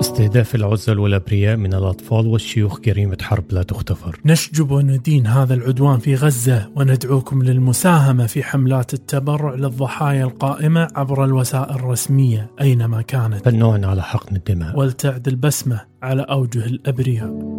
استهداف العزل والأبرياء من الأطفال والشيوخ جريمة حرب لا تغتفر نشجب وندين هذا العدوان في غزة وندعوكم للمساهمة في حملات التبرع للضحايا القائمة عبر الوسائل الرسمية أينما كانت. فالنوع على حقن الدماء. ولتعد البسمة على أوجه الأبرياء.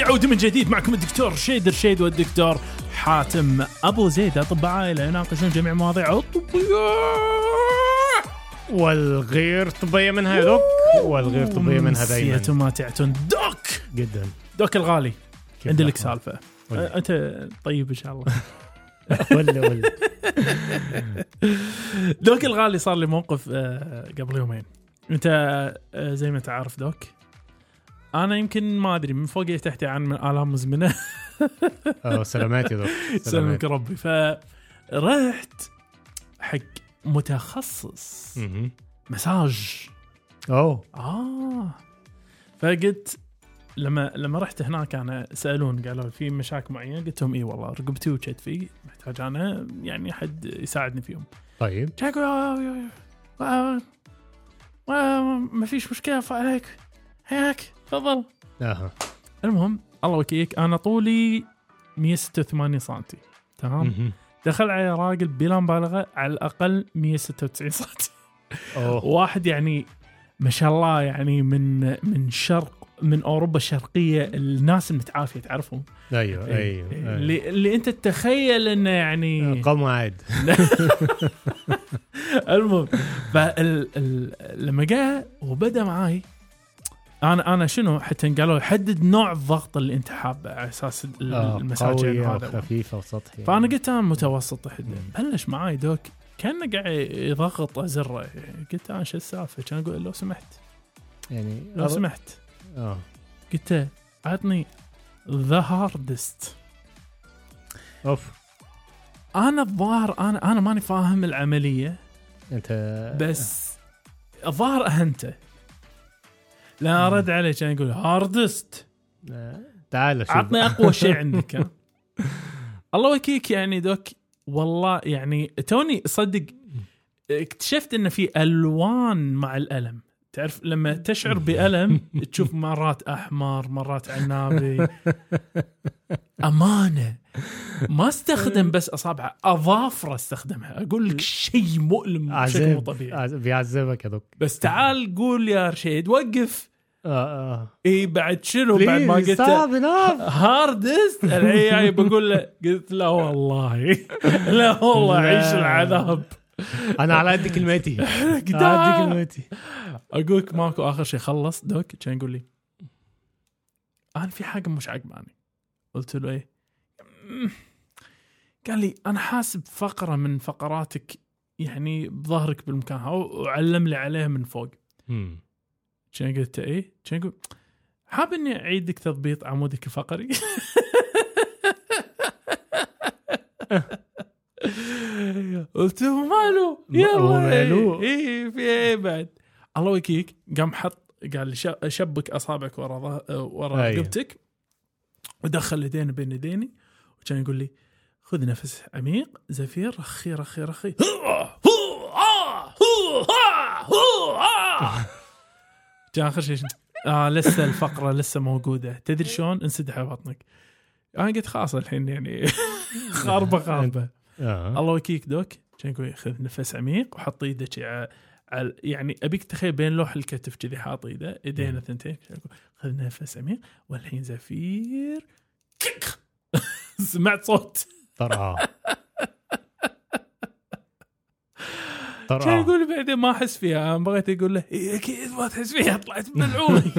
عودة من جديد معكم الدكتور شيد رشيد والدكتور حاتم أبو زيد. أطباء عائلة يناقشون جميع مواضيع الطبية والغير طبية منها يا دوك والغير منها دايما نسيتوا ما تعتون. دوك! جدا. دوك الغالي. عندي لك. أه، أنت طيب إن شاء الله. ولا ولا دوك الغالي صار لي موقف آه، قبل يومين. أنت آه، زي ما انت عارف دوك أنا يمكن ما أدري من فوقي تحتي عن آلام مزمنة. سلامات يا دوك سلمك ربي. فرحت حق متخصص. مساج. أوه. آه. فقلت لما لما رحت هناك أنا سألون قالوا في مشاكل معينة؟ قلت لهم اي والله رقبتي وكتفي محتاج أنا يعني احد يساعدني فيهم. طيب. آه، آه، آه، ما فيش مشكلة عليك هياك. تفضل. آها. المهم الله وكيك أنا طولي 186 سم تمام. دخل علي راجل بلا مبالغة على الأقل 196 سم واحد يعني ما شاء الله يعني من من شرق من أوروبا الشرقية الناس المتعافية تعرفهم. أيوه أيوه أيوه. اللي, اللي أنت تتخيل إنه يعني قام عاد المهم فال ال... لما جاء وبدأ معاي أنا أنا شنو حتى قالوا حدد نوع الضغط اللي انت حابه على أساس آه، المساج قوية هذا. وخفيفة وسطحي. فأنا قلت أنا متوسط مم. بلش معاي دوك كأنه قاعد يضغط أزره. قلت أنا شو السالفة؟ كان أقول لو سمحت. يعني لو سمحت. آه. قلت له عطني ذا هاردست أوف. أنا الظاهر أنا أنا ماني فاهم العملية أنت بس الظاهر أهنته. لا رد عليه كان يقول هاردست تعال شوف. عطني أقوى شيء عندك. الله وكيك يعني دوك. والله يعني توني صدق اكتشفت إن في ألوان مع الألم. تعرف لما تشعر بألم تشوف مرات أحمر مرات عنابي. أمانة. ما استخدم بس أصابعه أظافره استخدمها. أقول لك شيء مؤلم بشكل مو طبيعي. بيعذبك يا دوك. بس تعال قول يا رشيد وقف. آه آه. اي بعد شنو؟ بعد ما قلت هاردست الحين جاي بقول له قلت لا والله. لا والله. عيش العذاب. أنا على قد كلمتي. على قد. كلمتي. أقول لك ماكو آخر شيء. خلص. دوك كان يقول لي؟ أنا في حاجة مش عجباني قلت له إيه. قال لي أنا حاسب فقرة من فقراتك يعني بظهرك بالمكان. وعلم لي عليها من فوق. كان قلت إيه؟ كان يقول حاب إني أعيدك تضبيط عمودك الفقري قلت له ماله؟ يلا وماله؟ إيه في إيه بعد؟ الله ويكيك قام حط قال شبك أصابعك ورا ورا أي. رقبتك ودخل يدين بين يديني. وكان يقول لي خذ نفس عميق زفير رخي رخي رخي. آخر شيء؟ آه لسه الفقرة لسه موجودة. تدري شلون؟ انسدح بطنك. أنا قلت خلاص الحين يعني خاربة خاربة. آه. الله وكيك دوك. كان خذ نفس عميق وحط إيدك على على- يعني أبيك تخيل بين لوح الكتف كذي حاط ايده ايدينا ثنتين كان يقول خذ نفس عميق والحين زفير. سمعت صوت. طرعه كان طرعه يقول بعدين ما أحس فيها. أنا بغيت أقول له إيه أكيد ما تحس فيها طلعت ملعون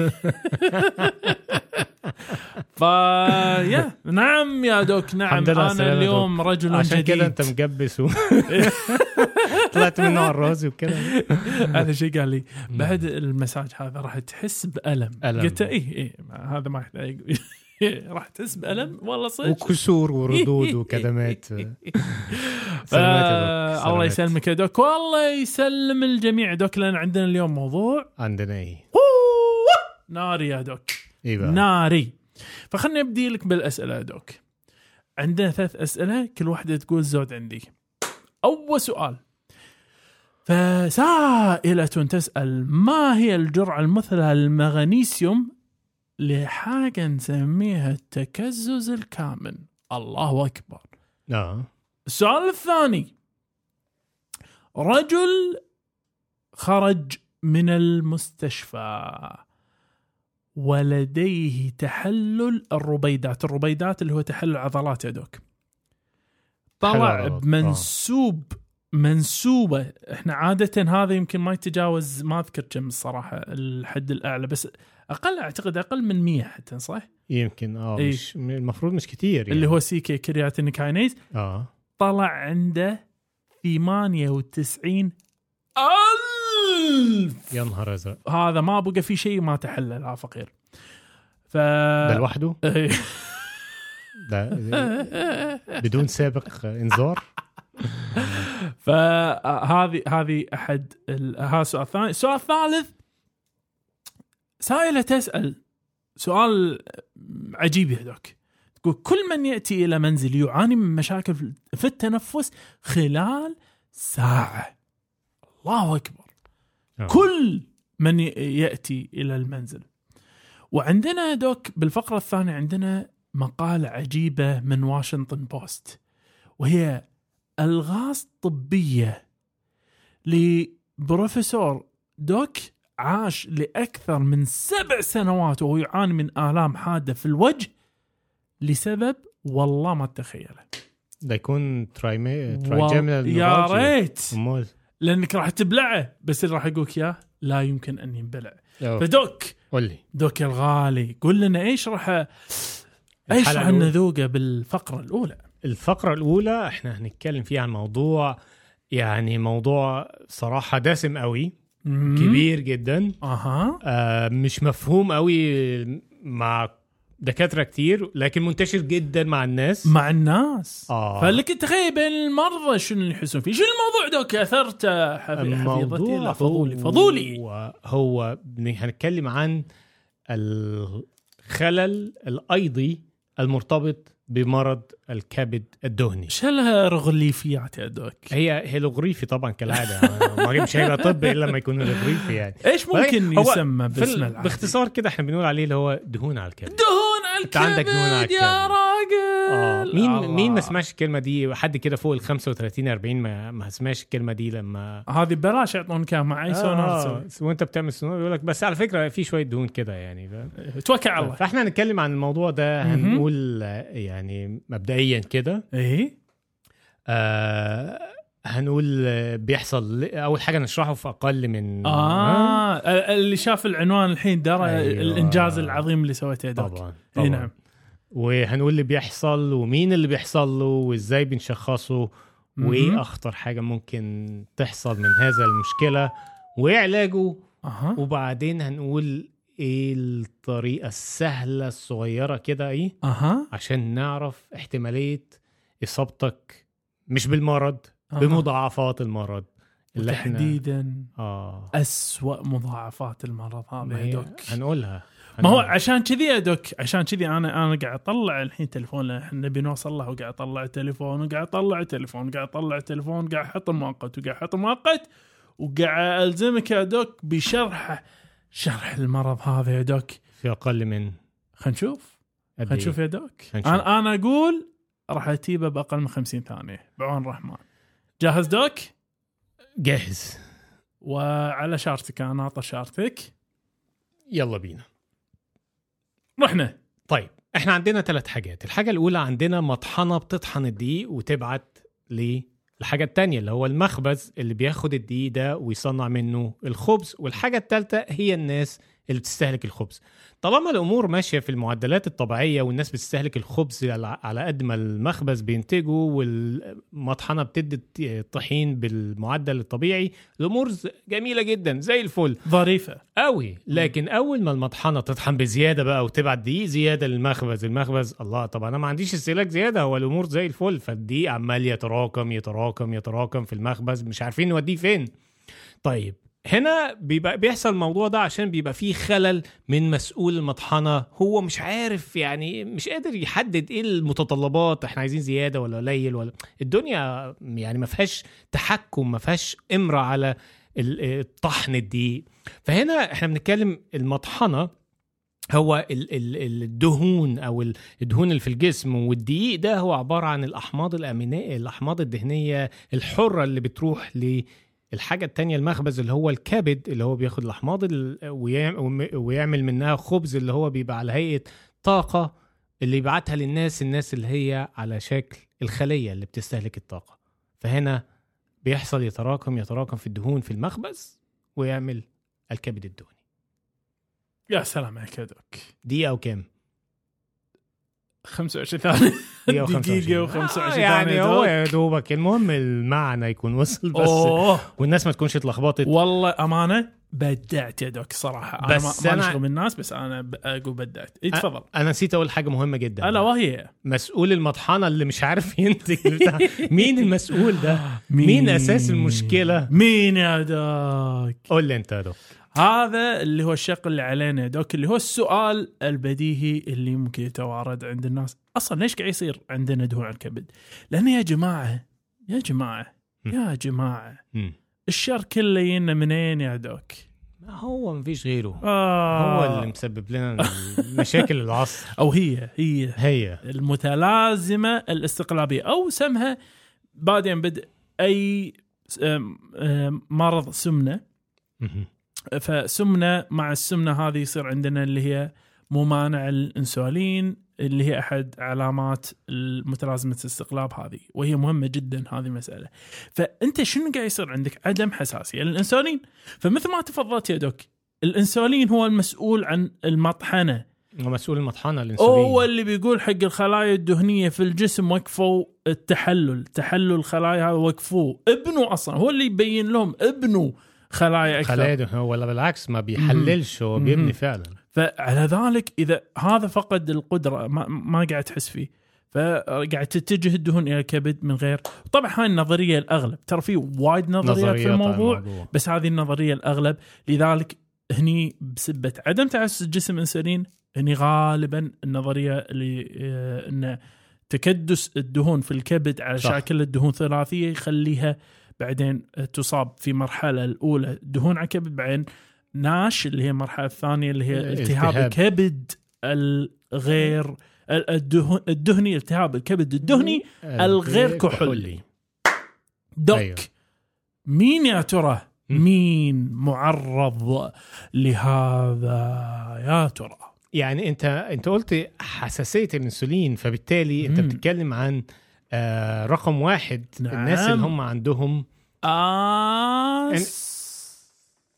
فيا نعم يا دوك نعم. أنا اليوم رجل عشان جديد. كده أنت مقبس و... طلعت من نوع الرز وكده هذا شيء قال لي بعد المساج هذا راح تحس بألم. ألم. قلت إيه إيه ما- هذا ما يحتاج. راح تحس بألم؟ والله صدق. وكسور وردود وكدمات الله. يسلمك يا دوك. والله يسلم الجميع. دوك لأن عندنا اليوم موضوع. عندنا إيه؟ ناري يا دوك. بقى؟ ناري. فخلني أبدي لك بالأسئلة يا دوك. عندنا ثلاث أسئلة كل واحدة تقول زود عندي. أول سؤال. فسائلة تسأل ما هي الجرعة المثلى للمغنيسيوم لحاجة نسميها التكزز الكامن الله أكبر. آه السؤال الثاني. رجل خرج من المستشفى. ولديه تحلل الربيدات. الربيدات اللي هو تحلل عضلات يا doc. تحلل طلع آه. بمنسوب منسوبة. إحنا عادة هذا يمكن ما يتجاوز ما أذكر كم الصراحة الحد الأعلى. بس أقل أعتقد أقل من 100 حتى صح؟ يمكن آه إيه. مش المفروض مش كتير يعني. اللي هو CK creatine kinase. آه. طلع عنده 98 ألف! يا نهار أزرق. هذا ما بقى في شيء ما تحلل ها فقير. ف ده لوحده؟ إيه. ده بدون سابق انذار؟ فهذه هذه أحد هذا السؤال الثاني السؤال الثالث سائلة تسأل سؤال عجيب يا دوك تقول كل من يأتي إلى منزل يعاني من مشاكل في- التنفس خلال ساعة. الله أكبر. آه. كل من يأتي إلى المنزل. وعندنا دوك بالفقرة الثانية عندنا مقالة عجيبة من واشنطن بوست. وهي ألغاز طبية لبروفيسور دوك عاش لأكثر من سبع سنوات وهو يعاني من آلام حادة في الوجه لسبب والله ما تتخيله ده يكون trigemi trigeminal يا. ريت لأنك راح تبلعه بس اللي راح اقولك إياه لا يمكن أن ينبلع. ف doc قول لي doc الغالي قول لنا إيش راح إيش راح. نذوقه بالفقرة الأولى الفقرة الأولى إحنا هنتكلم فيها عن موضوع يعني موضوع صراحة دسم قوي. كبير جدا. أها. آه مش مفهوم قوي مع دكاترة كتير لكن منتشر جدا مع الناس. مع الناس. آه. فلك تخيل بين المرضى شنو اللي يحسون فيه؟ شنو الموضوع دوك؟ أثرت حفي- حفيظتي؟ لا فضولي فضولي. هو, هو هنتكلم عن الخلل الأيضي المرتبط بمرض الكبد الدهني. إيش هالهيروغليفيات يا doc هي هيروغليفي طبعا كالعادة ما مش هيبقى طب إلا لما يكون هيروغليفي يعني. إيش ممكن هو يسمى باسم باختصار كده إحنا بنقول عليه اللي هو دهون على الكبد. دهون! أنت عندك الكبد يا. راجل آه مين الله. مين ما سمعش الكلمة دي حد كده فوق ال 35 40 ما, ما سمعش الكلمة دي لما هذه ببلاش يعطونك إياها مع أي سونار آه وأنت بتعمل سونار يقول لك بس على فكرة في شوية دهون كده يعني. توكل على الله فإحنا هنتكلم عن الموضوع ده. هنقول آه، يعني مبدئيا كده إيه آه هنقول آه، بيحصل أول حاجة نشرحه في أقل من آه اللي شاف العنوان الحين درى أيوة. الإنجاز العظيم اللي سويته طبعا إي طبعا. نعم. وهنقول اللي بيحصل ومين اللي بيحصل له وإزاي بنشخصه. وايه اخطر حاجة ممكن تحصل من هذا المشكلة وايه علاجه أها. وبعدين هنقول إيه الطريقة السهلة الصغيرة كده إيه؟ أها. عشان نعرف احتمالية إصابتك مش بالمرض أها. بمضاعفات المرض اللي إحنا تحديدا آه. أسوأ مضاعفات المرض هذا يا دوك. هنقولها. ما هو. عشان كذي يا دوك عشان كذي أنا أنا قاعد أطلع الحين تليفون إحنا نبي نوصل له وقاعد أطلع تليفون وقاعد أطلع تليفون وقاعد أطلع تليفون وقاعد أحط المؤقت وقاعد أحط المؤقت. وقاعد ألزمك يا دوك بشرح شرح المرض هذا يا دوك. في أقل من خلينا نشوف. خلينا إيه؟ نشوف يا دوك. أنا أنا أقول راح اجيبه بأقل من 50 ثانية. بعون الرحمن جاهز دوك؟ جاهز. وعلى شارتك أنا ناطر شارتك. يلا بينا. رحنا. طيب إحنا عندنا ثلاث حاجات. الحاجة الأولى عندنا مطحنة بتطحن الدقيق وتبعت للحاجة التانية اللي هو المخبز اللي بياخد الدقيق ده ويصنع منه الخبز. والحاجة الثالثة هي الناس اللي بتستهلك الخبز. طالما الأمور ماشية في المعدلات الطبيعية والناس بتستهلك الخبز على قد ما المخبز بينتجه والمطحنة بتدي الطحين بالمعدل الطبيعي الأمور جميلة جدا زي الفل. ظريفة. قوي. لكن أول ما المطحنة تطحن بزيادة بقى وتبعت دقيق زيادة للمخبز المخبز الله طب أنا ما عنديش استهلاك زيادة هو الأمور زي الفل. فالدقيق عمال يتراكم يتراكم يتراكم في المخبز مش عارفين نوديه فين. طيب هنا بيبقى بيحصل الموضوع ده عشان بيبقى فيه خلل من مسؤول المطحنة. هو مش عارف يعني مش قادر يحدد إيه المتطلبات إحنا عايزين زيادة ولا قليل ولا الدنيا يعني ما فيهاش تحكم ما فيهاش إمرة على ال- الطحن الدقيق. فهنا إحنا بنتكلم المطحنة هو ال- ال- الدهون أو ال- الدهون اللي في الجسم والدقيق ده هو عبارة عن الأحماض الأمينية الأحماض الدهنية الحرة اللي بتروح للحاجه التانية المخبز اللي هو الكبد اللي هو بياخد الأحماض ال- ويعم- ويعمل منها خبز اللي هو بيبقى على هيئة طاقة اللي يبعتها للناس الناس اللي هي على شكل الخلية اللي بتستهلك الطاقة. فهنا بيحصل يتراكم يتراكم في الدهون في المخبز ويعمل الكبد الدهني. يا سلام عليك يا دوك دقيقة وكام 25 ثانية. دقيقة دقيقة و25 و25 آه يعني ثانية. هو دوك. يا دوبك. المهم المعنى يكون وصل بس أوه. والناس ما تكونش اتلخبطت. والله أمانة بدعت يا دوك صراحة. بس ما- ما أنا- نشغل من الناس بس أنا ب- أقول بدعت. إيه، تفضل. أنا نسيت أقول حاجة مهمة جدا. ألا وهي؟ مسؤول المطحنة اللي مش عارف ينتج. مين المسؤول ده؟ مين؟ أساس المشكلة؟ مين يا دوك؟ قول لي أنت يا دكتور هذا اللي هو الشق اللي علينا يا دوك اللي هو السؤال البديهي اللي ممكن يتوارد عند الناس. أصلا ليش قاعد يصير عندنا دهون على الكبد؟ لأن يا جماعة يا جماعة يا جماعة. الشر كله ينا منين يا دوك؟ هو مفيش غيره. آه. هو اللي مسبب لنا مشاكل العصر. أو هي هي. هي. المتلازمة الاستقلابية. أو سمها بعدين بدء أي أم- أم مرض سمنة. فسمنة مع السمنة هذه يصير عندنا اللي هي ممانع الإنسولين اللي هي أحد علامات متلازمه الاستقلاب هذه وهي مهمة جدا هذه المسألة. فأنت شنو قاعد يصير عندك؟ عدم حساسية. للانسولين فمثل ما تفضلت يا دوك الإنسولين هو المسؤول عن المطحنة. هو مسؤول المطحنة الإنسولين. هو اللي بيقول حق الخلايا الدهنية في الجسم وقفوا التحلل. تحلل الخلايا هذا وقفوه. ابنوا أصلا هو اللي يبين لهم ابنوا خلايا أكثر خلايا ولا بالعكس ما بيحللش هو. بيبني فعلا فعلى ذلك إذا هذا فقد القدرة ما, ما قاعد تحس فيه فقاعد تتجه الدهون إلى الكبد من غير طبعا هاي النظرية الأغلب ترى في وايد نظريات, في الموضوع الموضوع. بس هذه النظرية الأغلب لذلك هني بسبة عدم تعسس الجسم إنسولين هني غالبا النظرية اللي آه، إن تكدس الدهون في الكبد على صح. شكل الدهون ثلاثية يخليها بعدين تصاب في مرحلة الأولى دهون على الكبد بعدين ناش اللي هي المرحلة الثانية اللي هي التهاب التهاب. الكبد الغير ال- الدهن الدهني التهاب الكبد الدهني الغير كحولي. دوك أيوه. مين يا ترى. مين معرض لهذا يا ترى يعني انت أنت قلت حساسية الإنسولين فبالتالي أنت. بتتكلم عن آه رقم واحد نعم. الناس اللي هم عندهم آه إن-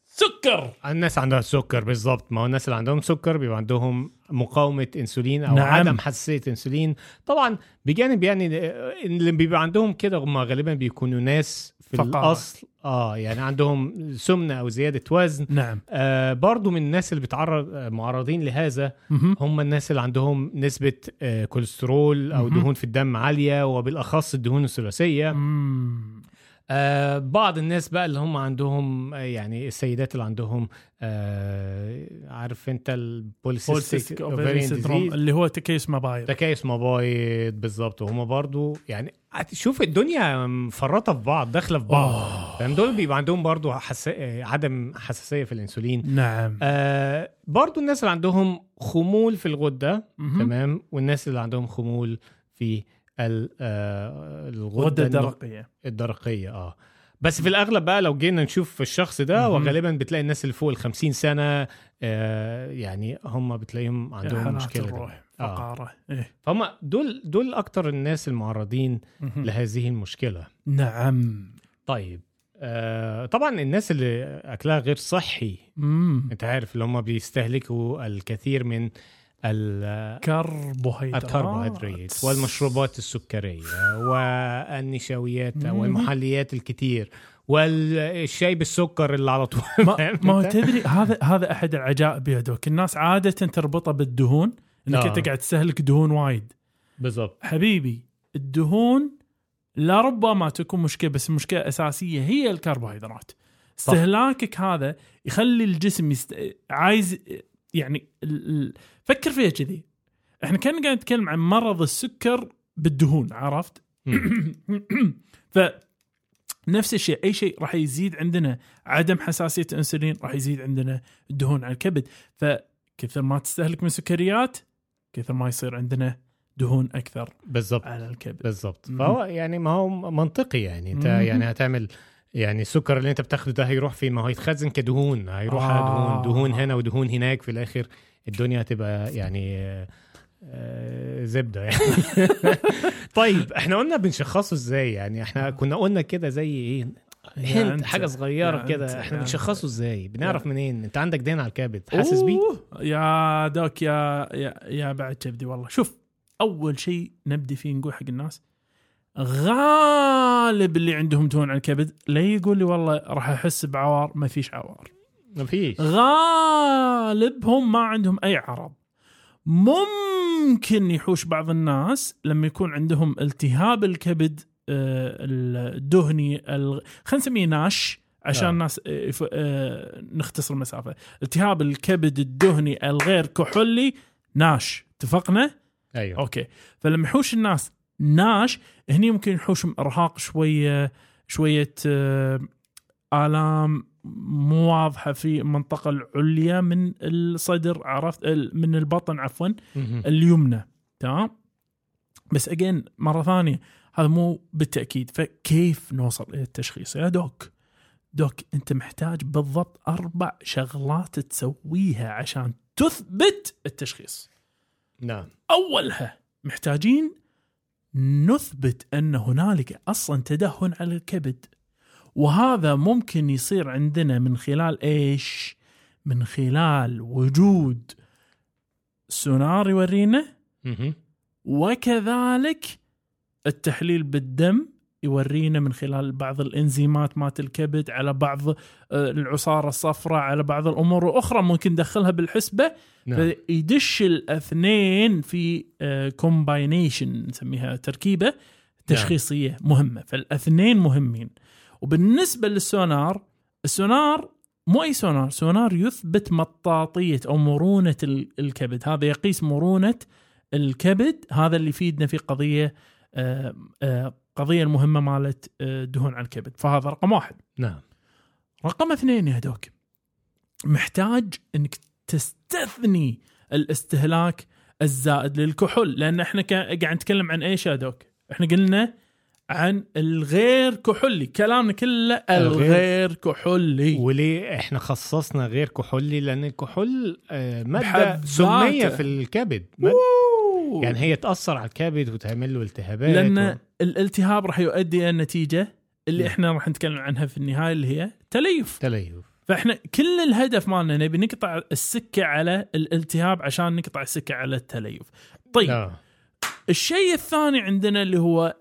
سكر الناس عندها سكر بالظبط ما هو الناس اللي عندهم سكر بيبقى عندهم مقاومة إنسولين أو نعم. نعم. عدم حساسية إنسولين طبعا بجانب يعني آه، اللي بيبقى عندهم كده هم غالبا بيكونوا ناس في فقارة. الأصل آه يعني عندهم سمنة أو زيادة وزن نعم آه برضو من الناس اللي بتعرض آه، معرضين لهذا مهم. هم الناس اللي عندهم نسبة آه، كوليسترول مهم. دهون في الدم عالية وبالأخص الدهون الثلاثية مم. آه، بعض الناس بقى اللي هم عندهم آه، يعني السيدات اللي عندهم آه، عارف أنت البوليسيستيك اللي هو تكيس مبايض تكيس مبايض بالظبط وهم برضو يعني شوف الدنيا مفرطة في بعض داخلة في بعض أوه. فاهم دول بيبقى عندهم برضو حس... عدم حساسية في الانسولين نعم آه برضو الناس اللي عندهم خمول في الغدة مهم. تمام والناس اللي عندهم خمول في ال- آه، الغدة غدة النخ- درقيه الدرقية آه بس في الأغلب بقى لو جينا نشوف الشخص ده. وغالبا بتلاقي الناس اللي فوق ال 50 سنة آه يعني هم بتلاقيهم عندهم مشكلة. الروح. فقارة. إيه. فهم دول دول أكتر الناس المعرضين مهم. لهذه المشكلة. نعم. طيب آه طبعا الناس اللي أكلها غير صحي. امم أنت عارف اللي هم بيستهلكوا الكثير من ال- كربوهيدرات الكربوهيدرات والمشروبات السكرية والنشويات مم. والمحليات الكتير والشاي بالسكر اللي على طول. ما, ما؟ تدري هذا هذا أحد العجائب يا دوك الناس عادة تربطه بالدهون إنك آه. انت قاعد تستهلك دهون وايد. بالضبط. حبيبي الدهون لربما تكون مشكلة بس المشكلة الاساسيه هي الكربوهيدرات. استهلاكك هذا يخلي الجسم يست... عايز يعني. ال... فكر فيها كذي. إحنا كنا قاعد نتكلم عن مرض السكر بالدهون عرفت؟ ف نفس الشيء أي شيء راح يزيد عندنا عدم حساسية الإنسولين راح يزيد عندنا الدهون على الكبد. فكثر ما تستهلك من سكريات كثر ما يصير عندنا دهون أكثر بالضبط. على الكبد. بالضبط. فهو يعني ما هو منطقي يعني. أنت مم. يعني هتعمل يعني السكر اللي أنت بتاخده ده هيروح فين ما هو يتخزن كدهون. هيروح آه. على دهون. دهون هنا ودهون هناك. في الآخر الدنيا هتبقى يعني آه، آه، زبدة يعني. طيب إحنا قلنا بنشخصه إزاي يعني؟ إحنا كنا قلنا كده زي إيه؟ هنت أنت، حاجة صغيرة كده. إحنا بنشخصه إزاي؟ بنعرف منين؟ انت عندك دين على الكبد حاسس بيه يا دوك يا يا, يا بعد كبدي والله. شوف أول شيء نبدي فيه نقول حق الناس غالب اللي عندهم دهون على الكبد لا يقول لي والله راح أحس بعوار ما فيش عوار. مفيش غالبهم ما عندهم أي عرض. ممكن يحوش بعض الناس لما يكون عندهم التهاب الكبد الدهني ال- خلينا نسميه ناش عشان آه. الناس آه، يف- آه، نختصر المسافة. التهاب الكبد الدهني الغير كحولي ناش. اتفقنا؟ أيوه. أوكي. فلما يحوش الناس ناش هني ممكن يحوشهم ارهاق شوية شوية آه، آلام مو واضحة في المنطقة العليا من الصدر عرفت؟ من البطن عفوا. اليمنى. تمام؟ بس اجين مرة ثانية هذا مو بالتأكيد. فكيف نوصل إلى التشخيص؟ يا دوك. دوك أنت محتاج بالضبط أربع شغلات تسويها عشان تثبت التشخيص. نعم. أولها محتاجين نثبت أن هنالك أصلا تدهن على الكبد. وهذا ممكن يصير عندنا من خلال إيش؟ من خلال وجود سونار يورينا. وكذلك التحليل بالدم يورينا من خلال بعض الإنزيمات مات الكبد على بعض آه، العصارة الصفراء على بعض الأمور الاخرى ممكن ندخلها بالحسبة. نعم. فيدش الأثنين في combination نسميها تركيبة تشخيصية مهمة. فالأثنين مهمين. وبالنسبة للسونار السونار مو أي سونار سونار يثبت مطاطية أو مرونة ال- الكبد. هذا يقيس مرونة الكبد هذا اللي يفيدنا في قضية آه، آه، قضية المهمة مالت آه، دهون على الكبد. فهذا رقم واحد. نعم. رقم اثنين يا دوك محتاج إنك تستثني الاستهلاك الزائد للكحول. لأن إحنا قاعد نتكلم عن إيش يا دوك؟ إحنا قلنا عن الغير كحولي. كلامنا كله الغير- كحولي. وليه إحنا خصصنا غير كحولي لأن الكحول آه، مادة سمية. في الكبد. مادة يعني هي تأثر على الكبد وتعمل له التهابات لأن و... الالتهاب راح يؤدي إلى النتيجة اللي نعم. إحنا راح نتكلم عنها في النهاية اللي هي تليف تليف فإحنا كل الهدف مالنا نبي نقطع السكة على الالتهاب عشان نقطع السكة على التليف طيب آه. الشيء الثاني عندنا اللي هو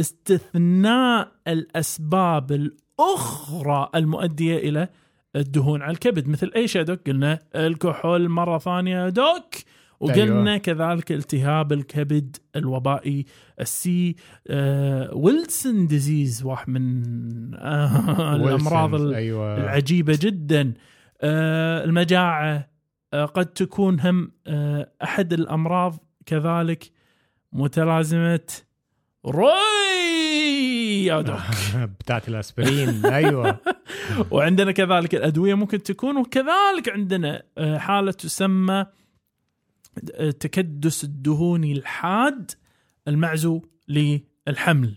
استثناء الأسباب الأخرى المؤدية إلى الدهون على الكبد مثل إيش يا دوك؟ قلنا الكحول مرة ثانية دوك وقلنا أيوة. أيوة. كذلك التهاب الكبد الوبائي ال C آه Wilson disease واحد من آه الأمراض أيوه العجيبة جدا آه المجاعة آه قد تكون هم آه أحد الأمراض كذلك متلازمة راي يا دوك بتاعت الأسبرين أيوه وعندنا كذلك الأدوية ممكن تكون وكذلك عندنا آه، حالة تسمى آه، تكدس الدهوني الحاد المعزو للحمل.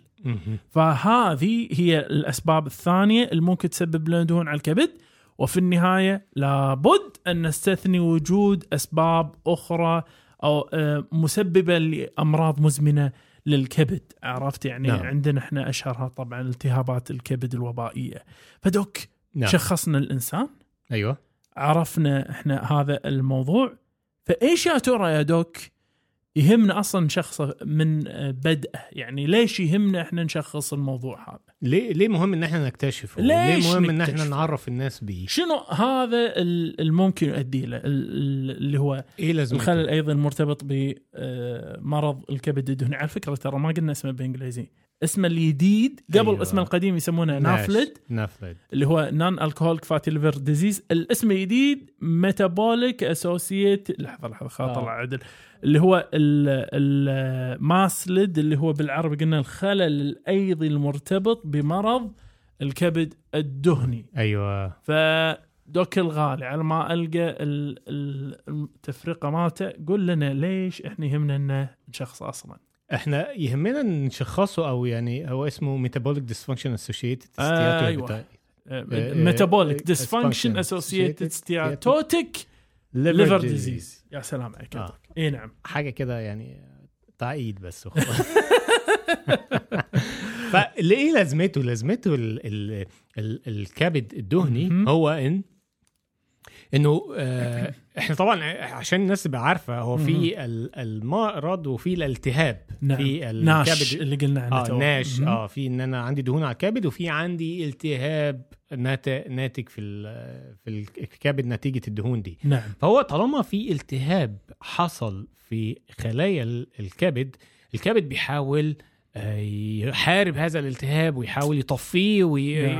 فهذه هي الأسباب الثانية اللي ممكن تسبب لنا دهون على الكبد وفي النهاية لابد أن نستثني وجود أسباب أخرى أو آه، مسببة لأمراض مزمنة للكبد عرفت يعني نعم. عندنا إحنا أشهرها طبعا التهابات الكبد الوبائية فدوك. نعم. شخصنا الإنسان أيوه عرفنا إحنا هذا الموضوع فايش يا ترى يا دوك يهمنا أصلا نشخصه من بدءه يعني ليش يهمنا إحنا نشخص الموضوع هذا ليه ليه مهم إن إحنا نكتشفه؟ ليش ليه مهم إن إحنا؟ نعرف الناس بيه؟ شنو هذا ال- الممكن يؤدي له ال- ال- اللي هو إيه لازمته؟ الخلل أيضا مرتبط بمرض الكبد الدهني على فكرة ترى ما قلنا اسمه بالانجليزي اسمه الجديد قبل أيوة. اسمه القديم يسمونه. NAFLD NAFLD اللي هو non-alcoholic fatty liver disease الاسم الجديد metabolic associate لحظة لحظة خاطر آه. عدل اللي هو ال MASLD اللي هو بالعربي قلنا الخلل الأيضي المرتبط بمرض الكبد الدهني أيوه فدوك الغالي على ما ألقى ال- ال- التفرقه مالته قول لنا ليش إحنا يهمنا إنه نشخص أصلا إحنا يهمنا نشخصه أو يعني هو اسمه metabolic dysfunction associated أيوة. آه، metabolic dysfunction associated steatotic liver disease يا سلام عليك آه. اي نعم. حاجة كده يعني تعقيد بس. فليه لازمته؟ لازمته ال ال ال الكبد الدهني. هو إن إنه آه إحنا طبعا عشان الناس تبقى عارفة هو في ال- المرض وفي الالتهاب نعم. في NASH الكبد اللي قلنا عنه تو. NASH. آه في إن أنا عندي دهون على الكبد وفي عندي التهاب نات- ناتج في في الكبد نتيجة الدهون دي نعم فهو طالما في التهاب حصل في خلايا ال- الكبد الكبد بيحاول آه، يحارب هذا الالتهاب ويحاول يطفيه وي...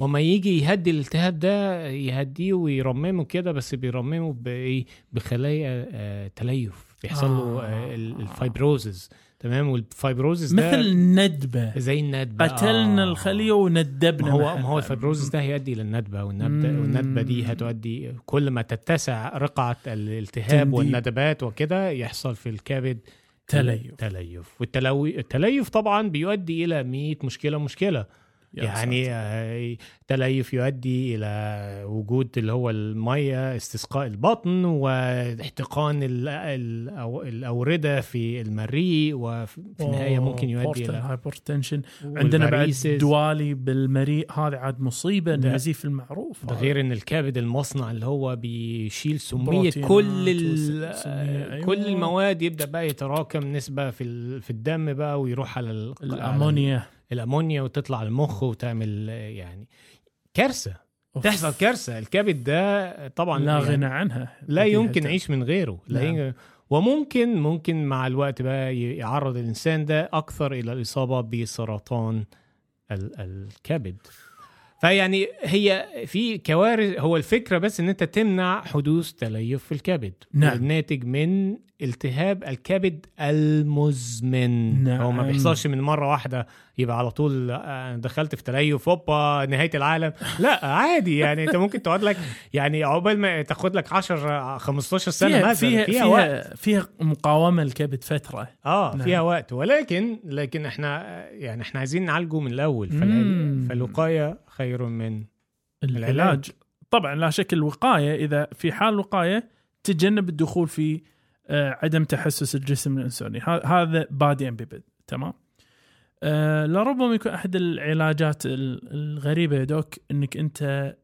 وما يجي يهدي الالتهاب ده يهديه ويرممه كده بس بيرممه بايه بخلايا آه، تليف بيحصل له آه. آه، ال- ال fibrosis تمام وال fibrosis ده مثل الندبة زي الندبة قتلنا آه. الخلية وندبنا ما هو. ما هو ال fibrosis ده هيؤدي للندبه والندبه. والندبة دي هتؤدي كل ما تتسع رقعة الالتهاب. والندبات وكده يحصل في الكبد تليف. تليف. والتلوي التليف طبعا بيؤدي إلى 100 مشكلة مشكلة. يعني ساتر. آه، تليف يؤدي إلى وجود اللي هو المية استسقاء البطن واحتقان الأوردة في المريء وفي النهاية ممكن يؤدي إلى hypertension عندنا بعد. دوالي بالمريء هذا عاد مصيبة النزيف المعروف ده. غير إن الكبد المصنع اللي هو بيشيل سمية كل أيوة. كل المواد يبدأ بقى يتراكم نسبة في في الدم بقى ويروح على الأمونيا الأمونيا وتطلع المخ وتعمل يعني كارثة أوف. تحصل كارثة الكبد ده طبعا لا يعني غنى عنها لا يمكن. يعيش من غيره لا نعم. وممكن ممكن مع الوقت بقى يعرض الإنسان ده أكثر إلى الإصابة بسرطان ال- الكبد فيعني هي في كوارث هو الفكرة بس إن أنت تمنع حدوث تليف في الكبد نعم. الناتج من التهاب الكبد المزمن. نعم. هو ما بيحصلش من مرة واحدة يبقى على طول آه، دخلت في تليف هوبا نهاية العالم. لا عادي يعني انت ممكن تقعد لك يعني عقبال ما تاخد لك 10 15 سنة فيها مثلا فيها فيها, وقت. فيها, فيها مقاومة الكبد فترة. آه نعم. فيها وقت. ولكن لكن إحنا يعني إحنا عايزين نعالجه من الأول. فالوقاية خير من العلاج. العلاج. طبعا لا شك الوقاية إذا في حال وقاية تجنب الدخول في عدم تحسس الجسم الانسولين هذا بادئا ببدء تمام؟ آه، لربما يكون أحد العلاجات ال- الغريبة يا دوك إنك أنت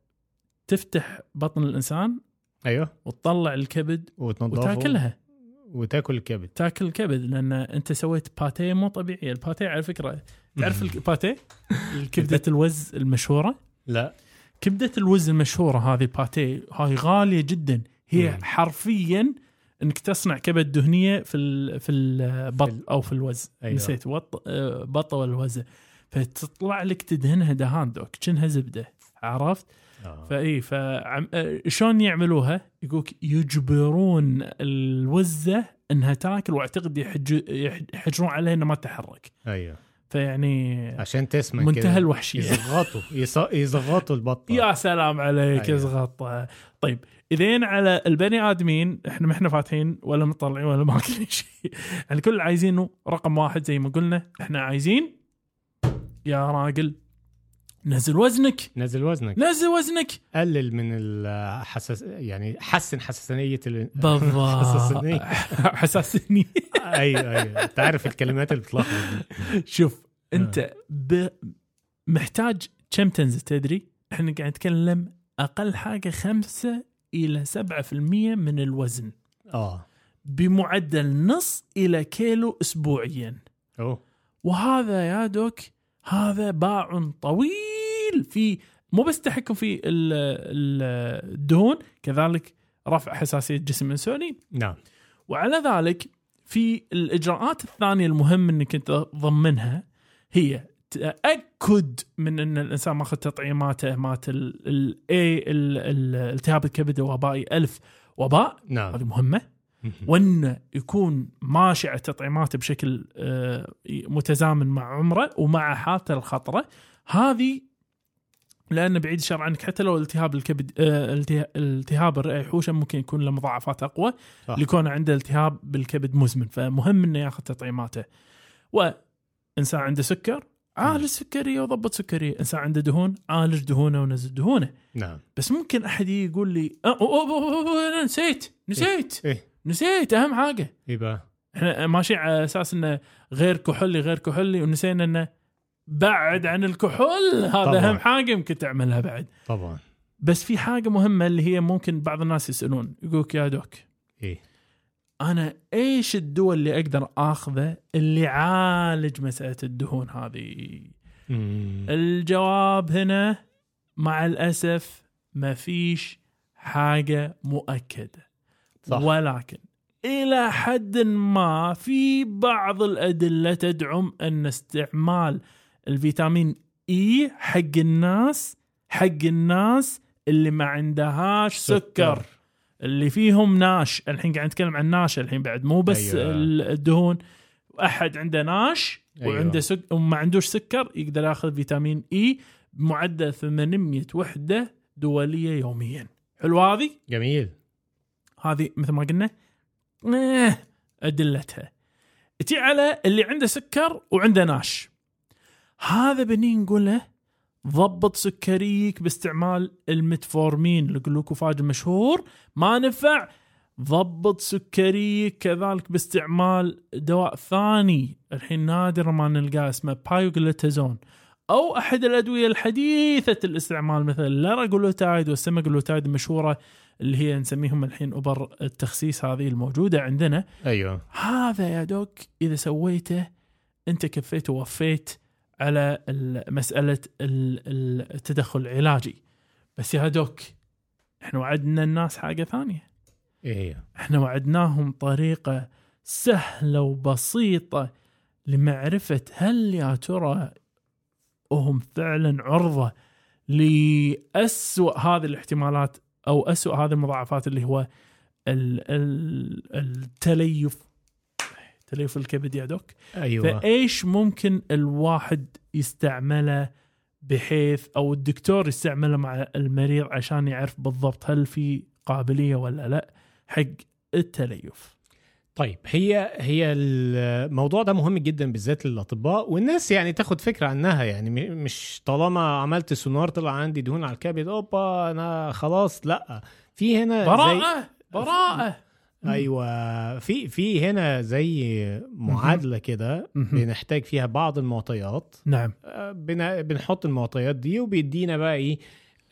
تفتح بطن الإنسان أيوه. وتطلع الكبد وتنضفه وتاكلها. وتاكل الكبد. تاكل الكبد لأن أنت سويت باتيه مو طبيعي. الباتيه على فكرة تعرف الباتيه الكبده الوز المشهورة؟ لا. كبدة الوز المشهورة هذه الباتيه هاي غالية جدا. هي. حرفيا إنك تصنع كبد دهنية في ال في البط أو في الوز أيوة. نسيت وط آه، بطه ولا وزه فتطلع لك تدهنها دهان دوك كأنها زبدة عرفت؟ آه. فاي فعم آه، شلون يعملوها؟ يقولك يجبرون الوزة إنها تاكل وأعتقد يحج يح- يحجرون عليها إنها ما تتحرك أيوه فيعني عشان تسمن منتهى. الوحشية. يزغطوا. يزغطوا البطة. يا سلام عليك أيوة. يزغط. طيب اذا على البني آدمين إحنا ما إحنا فاتحين ولا مطلعين ولا ماكلين شيء. كل اللي عايزينه رقم واحد زي ما قلنا إحنا عايزين يا راجل نزل وزنك. نزل وزنك. نزل وزنك. قلل من الحساس يعني حسن حساسية ال... بالضبط. حساسية. حساسني أيوه أيوه انت عارف الكلمات اللي بتلخبط. شوف أنت ب... محتاج كم تنزل؟ تدري؟ إحنا قاعد نتكلم أقل حاجة 5 إلى 7% من الوزن. آه. بمعدل نص إلى كيلو اسبوعيا. أوه. وهذا يا دوك هذا باع طويل في مو بس تحكم في ال- ال- الدهون كذلك رفع حساسية جسم الانسولين نعم. وعلى ذلك في الإجراءات الثانية المهم إنك أنت تضمنها هي تأكد من إن الإنسان ماخذ تطعيماته مات ال ال A ال- ال- التهاب الكبد الوبائي ألف وباء. نعم. هذه مهمة. وانه يكون ماشي على تطعيماته بشكل آه، متزامن مع عمره ومع حالته الخطرة هذه لأن بعيد الشر عنك حتى لو التهاب الكبد آه، الته- التهاب الرئه يحوشه ممكن يكون له مضاعفات أقوى. ليكون عنده التهاب بالكبد مزمن فمهم إنه ياخذ تطعيماته. وإنسان عنده سكر عالج سكريه وضبط سكرية. إنسان عنده دهون عالج دهونه ونزل دهونه. نعم. بس ممكن أحد يقول لي أه أوه أوه أوه أوه أنا نسيت نسيت. إيه. نسيت أهم حاجة. يبقى إحنا ماشيين على أساس إنه غير كحولي غير كحولي ونسينا إنه بعد عن الكحول هذا طبعاً. أهم حاجة يمكن تعملها بعد. طبعا. بس في حاجة مهمة اللي هي ممكن بعض الناس يسألون يقولك يا دوك إيه؟ أنا إيش الدواء اللي أقدر آخذه اللي يعالج مسألة الدهون هذه؟ مم. الجواب هنا مع الأسف ما فيش حاجة مؤكدة. صح. ولكن إلى حد ما في بعض الأدلة تدعم أن استعمال الفيتامين إي حق الناس حق الناس اللي ما عندهاش سكر, اللي فيهم ناش الحين قاعد نتكلم عن ناش الحين بعد مو بس. أيوة. الدهون أحد عنده ناش أيوة. وعنده سك... وما عندوش سكر يقدر ياخذ فيتامين إي بمعدل 800 وحدة دولية يوميا حلو هذه جميل هذه مثل ما قلنا إيه، أدلتها. تي على اللي عنده سكر وعنده NASH. هذا بني نقول له ضبط سكريك باستعمال ال metformin ال Glucophage المشهور ما نفع. ضبط سكريك كذلك باستعمال دواء ثاني. الحين نادر ما نلقاه اسمه pioglitazone أو أحد الأدوية الحديثة الاستعمال مثل ال liraglutide وال semaglutide المشهورة اللي هي نسميهم الحين ابر التخسيس هذه الموجودة عندنا. أيوه. هذا يا دوك إذا سويته أنت كفيت ووفيت على ال- مسألة ال- ال- التدخل العلاجي. بس يا دوك إحنا وعدنا الناس حاجة ثانية. إيه هي إحنا وعدناهم طريقة سهلة وبسيطة لمعرفة هل يا ترى هم فعلا عرضة لأسوأ هذه الاحتمالات أو أسوأ هذه المضاعفات اللي هو ال ال التليف. تليف الكبد يا دوك. أيوه. فإيش ممكن الواحد يستعمله بحيث أو الدكتور يستعمله مع المريض عشان يعرف بالضبط هل في قابلية ولا لا حق التليف؟ طيب هي هي الموضوع ده مهم جدا بالذات للأطباء والناس يعني تاخد فكرة عنها يعني مش طالما عملت سونار طلع عندي دهون على الكبد أوبا أنا خلاص لأ في هنا زي براءة براءة. أيوه في في هنا زي معادلة كده. بنحتاج فيها بعض المعطيات. نعم. آه، بن- بنحط المعطيات دي وبيدينا بقى إيه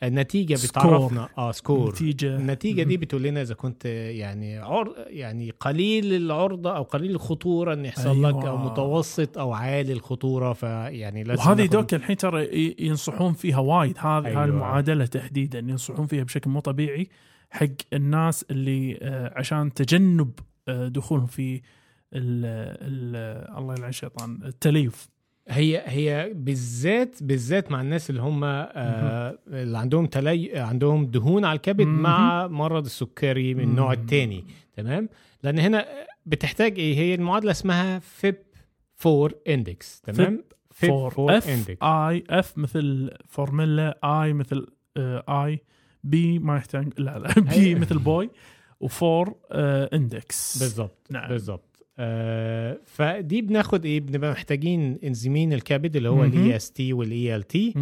النتيجة. بتعرفنا آه سكور نتيجه النتيجة دي بتقول لنا إذا كنت يعني عر... يعني قليل العرضه أو قليل الخطورة إن يحصل أيوة. لك أو متوسط أو عالي الخطورة فيعني لازم وهذه ناخد- دوك الحين ترى ينصحون فيها وايد هذه أيوة. المعادلة تحديدا ينصحون فيها بشكل مو طبيعي حق الناس اللي آه، عشان تجنب آه، دخولهم في ال ال الله يلعن الشيطان التليف هي هي بالذات بالذات مع الناس اللي هم آه اللي عندهم تلي عندهم دهون على الكبد. مع مرض السكري من النوع. الثاني تمام؟ لأن هنا بتحتاج إيه؟ هي المعادلة اسمها FIB 4 index تمام؟ FIB four F index. اي F مثل formula I مثل I B ما يحتاج لا لا B مثل boy و four index. بالظبط نعم. بالظبط آه فدي بناخد إيه؟ بنبقى محتاجين إنزيمين الكبد اللي هو. ال AST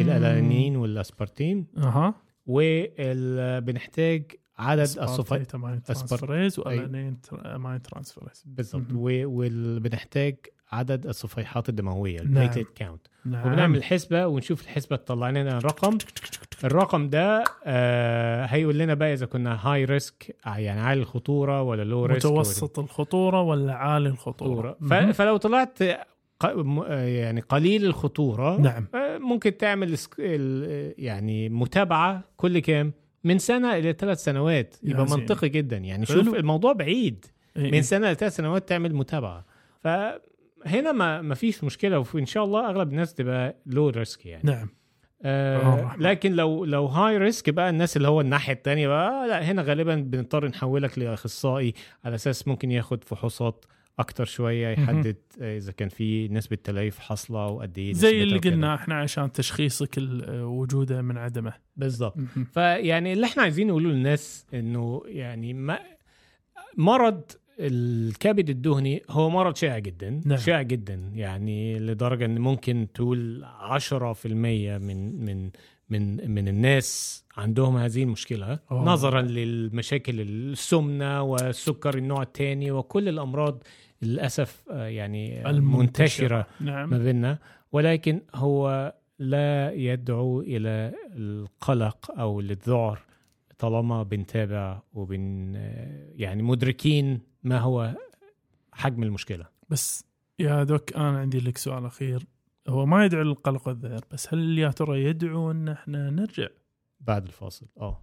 وال ALT ال alanine وال aspartate. أها. وبنحتاج عدد الصفايت amine transferase و alanine تر- amine transferase بالظبط. وبنحتاج عدد الصفيحات الدموية نعم. ال platelet count نعم. وبنعمل حسبة ونشوف الحسبة تطلع لنا رقم الرقم ده آه هيقول لنا بقى إذا كنا high risk يعني عالي الخطورة ولا low risk متوسط الخطورة ولا عالي الخطورة. ف... فلو طلعت آه، يعني قليل الخطورة نعم. آه، ممكن تعمل يعني متابعة كل كام؟ من سنة إلى ثلاث سنوات. يبقى. منطقي جدا. يعني. شوف الموضوع بعيد. إيه. من سنة لثلاث سنوات تعمل متابعة. فهنا ما ما فيش مشكلة وان شاء الله أغلب الناس تبقى low risk يعني نعم آه آه. لكن لو لو high risk بقى الناس اللي هو الناحية الثانية بقى لا هنا غالبا بنضطر نحولك لأخصائي على أساس ممكن ياخد فحوصات أكتر شوية يحدد آه، إذا كان في نسبة تليف حاصلة وقد إيه زي اللي. قلنا إحنا عشان تشخيصك ال- وجوده من عدمه بالظبط. فيعني اللي إحنا عايزين نقوله للناس إنه يعني ما مرض الكبد الدهني هو مرض شائع جدا نعم. شائع جدا يعني لدرجة إن ممكن تقول 10% من من من من الناس عندهم هذه المشكلة أوه. نظرا للمشاكل السمنة والسكر النوع الثاني وكل الأمراض للأسف آه، يعني المنتشرة نعم ما بيننا ولكن هو لا يدعو إلى القلق أو للذعر طالما بنتابع وبن يعني مدركين ما هو حجم المشكلة. بس يا دوك أنا عندي لك سؤال أخير. هو ما يدعو للقلق والذعر بس هل يا ترى يدعو أن إحنا نرجع؟ بعد الفاصل. آه.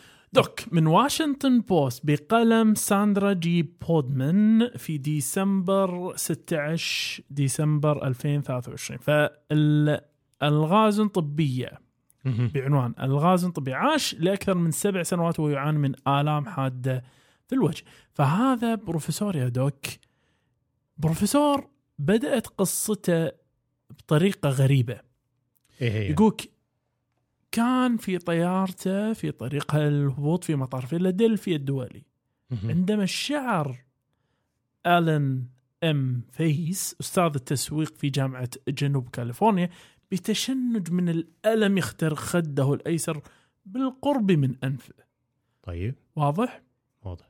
Doc من واشنطن بوست بقلم ساندرا جي بودمان في ديسمبر 16 ديسمبر 2023 فالغاز طبية بعنوان ألغاز طبية عاش لأكثر من سبع سنوات وهو يعاني من آلام حادة في الوجه. فهذا بروفيسور يا Doc. بروفيسور بدأت قصته بطريقة غريبة. إيه هي؟ يقولك كان في طيارته في طريقها للهبوط في مطار فيلادلفيا الدولي. عندما شعر ألان إم فيس أستاذ التسويق في جامعة جنوب كاليفورنيا بتشنج من الألم يخترق خده الأيسر بالقرب من أنفه. طيب. واضح؟ واضح.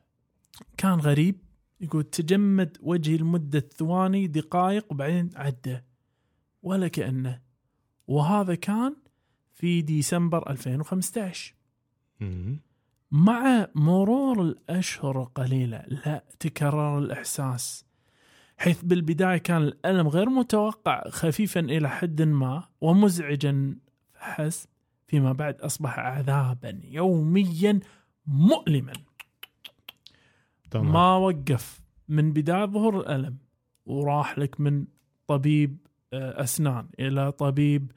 كان غريب. يقول تجمد وجهي لمدة ثواني دقائق وبعدين عدى ولا كأنه. وهذا كان في ديسمبر 2015 مهم. مع مرور الأشهر قليلة لا تكرر الإحساس حيث بالبداية كان الألم غير متوقع خفيفا إلى حد ما ومزعجا فحسب فيما بعد أصبح عذابا يوميا مؤلما. تمام. ما وقف من بداية ظهور الألم وراح لك من طبيب آه، أسنان إلى طبيب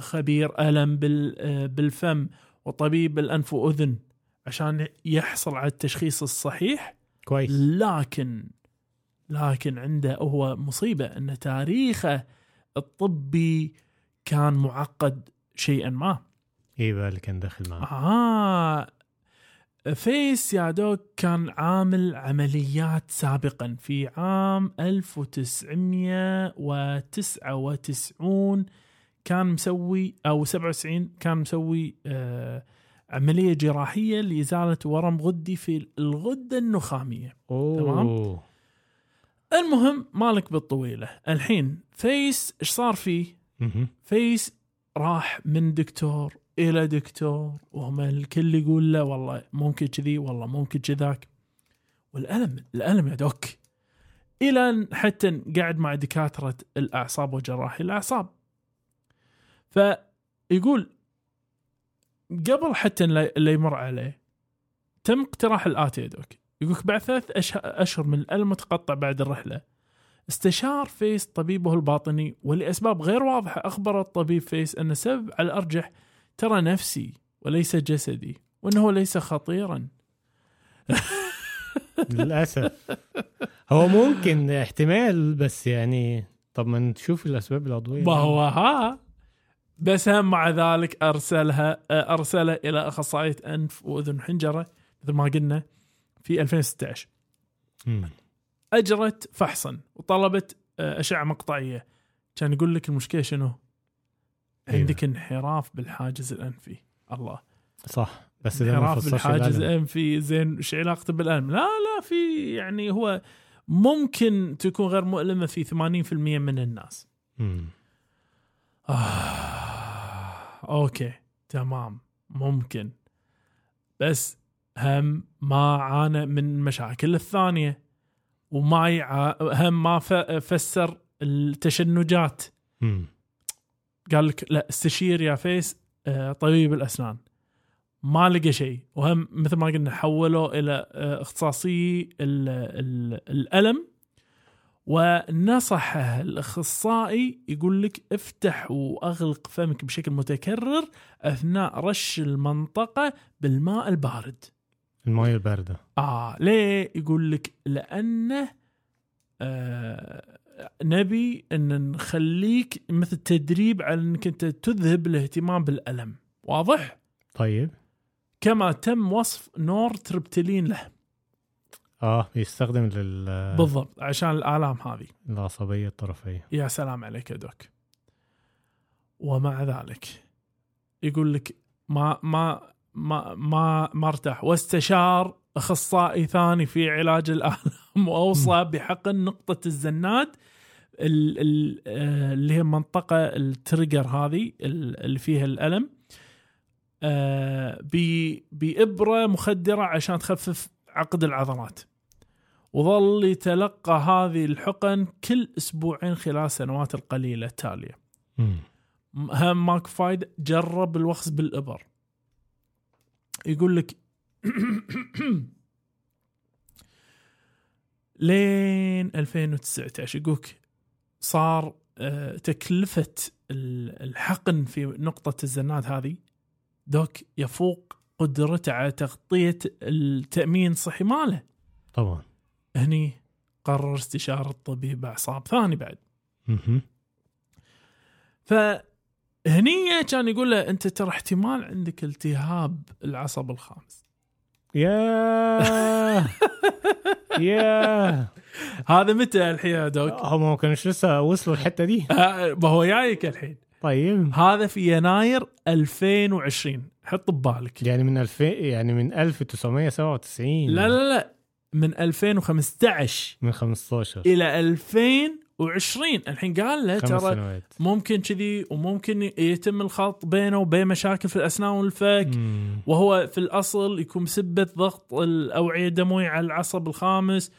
خبير ألم بال- آه، بالفم وطبيب الأنف وأذن عشان يحصل على التشخيص الصحيح. كويس. لكن لكن عنده هو مصيبة أن تاريخه الطبي كان معقد شيئا ما. بقى اللي كان داخل آه فيس يا دوك كان عامل عمليات سابقا في عام 1999 كان مسوي أو 97 كان مسوي آه عملية جراحية لإزالة ورم غدي في الغدة النخامية. أوه. المهم مالك بالطويلة. الحين فيس إيش صار فيه. فيس راح من دكتور إلى دكتور وهم الكل يقول له والله ممكن كذي والله ممكن كذاك. والألم الألم يا دوك. إلى حتى قاعد مع دكاترة الأعصاب وجراحي الأعصاب. فيقول قبل حتى لا لا يمر عليه تم اقتراح الاتي يا دوك. يقولك بعد ثلاث أشهر من الألم المتقطع بعد الرحلة استشار فيس طبيبه الباطني ولأسباب غير واضحة أخبر الطبيب فيس أن السبب على الأرجح ترى نفسي وليس جسدي وأنه ليس خطيرا. للأسف. هو ممكن احتمال بس يعني طب ما نشوف الأسباب العضوية. ما هو ها؟ بس هم مع ذلك أرسلها أرسله إلى أخصائية أنف وأذن وحنجره مثل ما قلنا في 2016 مم. أجرت فحصا وطلبت آه، أشعة مقطعية كان يقول لك المشكلة شنو؟ أيوة. عندك انحراف بالحاجز الأنفي الله صح بس ما انحراف بالحاجز. الأنفي زين إيش علاقته بالألم؟ لا لا في يعني هو ممكن تكون غير مؤلمة في 80% من الناس. مم. آه، أوكي تمام ممكن. بس هم ما عانى من المشاكل الثانية وما يع... هم ما ف... فسر التشنجات. مم. قال لك لا استشير يا فيس آه، طبيب الأسنان. ما لقى شيء. وهم مثل ما قلنا حولوا إلى آه، اختصاصي ال... ال... الألم. ونصحه الأخصائي يقول لك افتح وأغلق فمك بشكل متكرر أثناء رش المنطقة بالماء البارد. المويه الباردة آه ليه؟ يقول لك لأنه آه نبي إن نخليك مثل تدريب على إنك أنت تذهب الاهتمام بالألم، واضح؟ طيب كما تم وصف نور تربتلين له آه بيستخدم لل بالضبط عشان الآلام هذه. العصبية الطرفية. يا سلام عليك يا دوك. ومع ذلك يقول لك ما ما ما ما ما ارتاح. واستشار أخصائي ثاني في علاج الالم وأوصى بحقن نقطة الزناد ال- ال- آه، اللي هي المنطقة التريجر هذه ال- اللي فيها الألم. آه، بإبرة مخدرة عشان تخفف عقد العضلات. وظل يتلقى هذه الحقن كل أسبوعين خلال السنوات القليلة التالية. هم ماك فايده جرب الوخز بالإبر. يقول لك لين 2019 يقولك صار آه، تكلفة ال- الحقن في نقطة الزناد هذه دوك يفوق قدرته على تغطية التأمين الصحي ماله. طبعا هني قرر استشارة طبيب أعصاب ثاني بعد. فهني كان يقول له أنت ترى احتمال عندك التهاب العصب الخامس. يا يا هذا متى الحين يا دوك؟ هم ما كانوش لسه وصلوا الحتة دي؟ آه، ما هو جايك الحين. طيب. هذا في يناير 2020 حط ببالك. يعني من 2000 يعني من 1997 لا لا لا. من 2015 من 15 إلى 2020 الحين قال له ترى ممكن كذي وممكن يتم الخلط بينه وبين مشاكل في الأسنان والفك مم. وهو في الأصل يكون مسبب ضغط الأوعية الدموية على العصب الخامس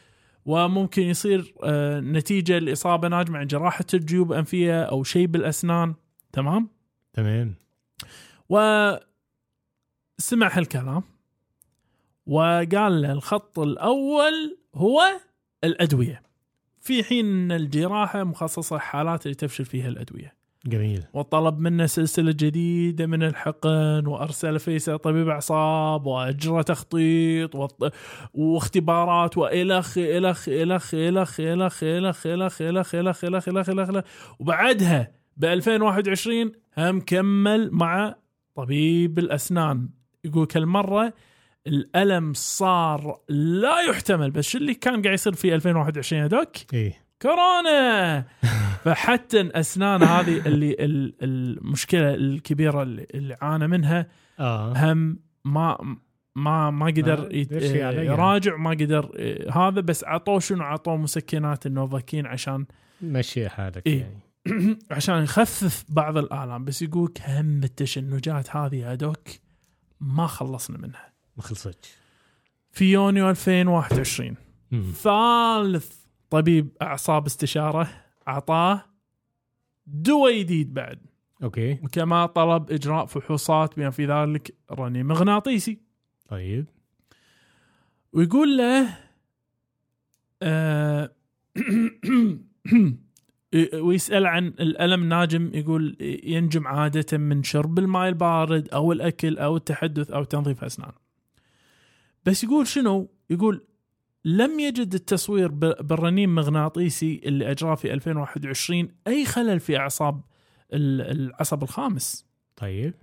وممكن يصير آه، نتيجة لإصابة ناجمة عن جراحة الجيوب الانفيه أو شيء بالأسنان. تمام؟ تمام. وسمع هالكلام. وقال له الخط الأول هو الادويه في حين ان الجراحه مخصصه حالات اللي تفشل فيها الادويه جميل وطلب منه سلسلة جديدة من الحقن وأرسل فيس طبيب أعصاب وأجرى تخطيط وط- واختبارات وإلخ إلخ إلخ إلخ إلخ إلخ إلخ إلخ إلخ إلخ إلخ إلخ إلخ وبعدها ب 2021 هم كمل مع طبيب الأسنان يقول كل مرة الألم صار لا يحتمل بس شو اللي كان قاعد يصير في 2021 يا دوك؟ إيه كورونا فحتى الأسنان هذه اللي ال- المشكلة الكبيرة اللي, عانى منها آه هم ما ما ما قدر. يراجع ما قدر آه، هذا بس عطوه شنو عطوه مسكنات النوفاكين عشان مشي حالك إيه. يعني عشان يخفف بعض الآلام بس يقولك هم التشنجات هذه دوك ما خلصنا منها ما خلصتش. في يونيو 2021 مم. ثالث طبيب أعصاب استشارة أعطاه. دواء جديد بعد. أوكي. وكما طلب إجراء فحوصات بما في ذلك رنين مغناطيسي. طيب. ويقول له آه ويسأل عن الألم ناجم يقول ينجم عادة من شرب الماء البارد أو الأكل أو التحدث أو تنظيف أسنان بس يقول شنو؟ يقول لم يجد التصوير بالرنين مغناطيسي اللي أجراه في 2021 أي خلل في أعصاب ال- العصب الخامس. طيب.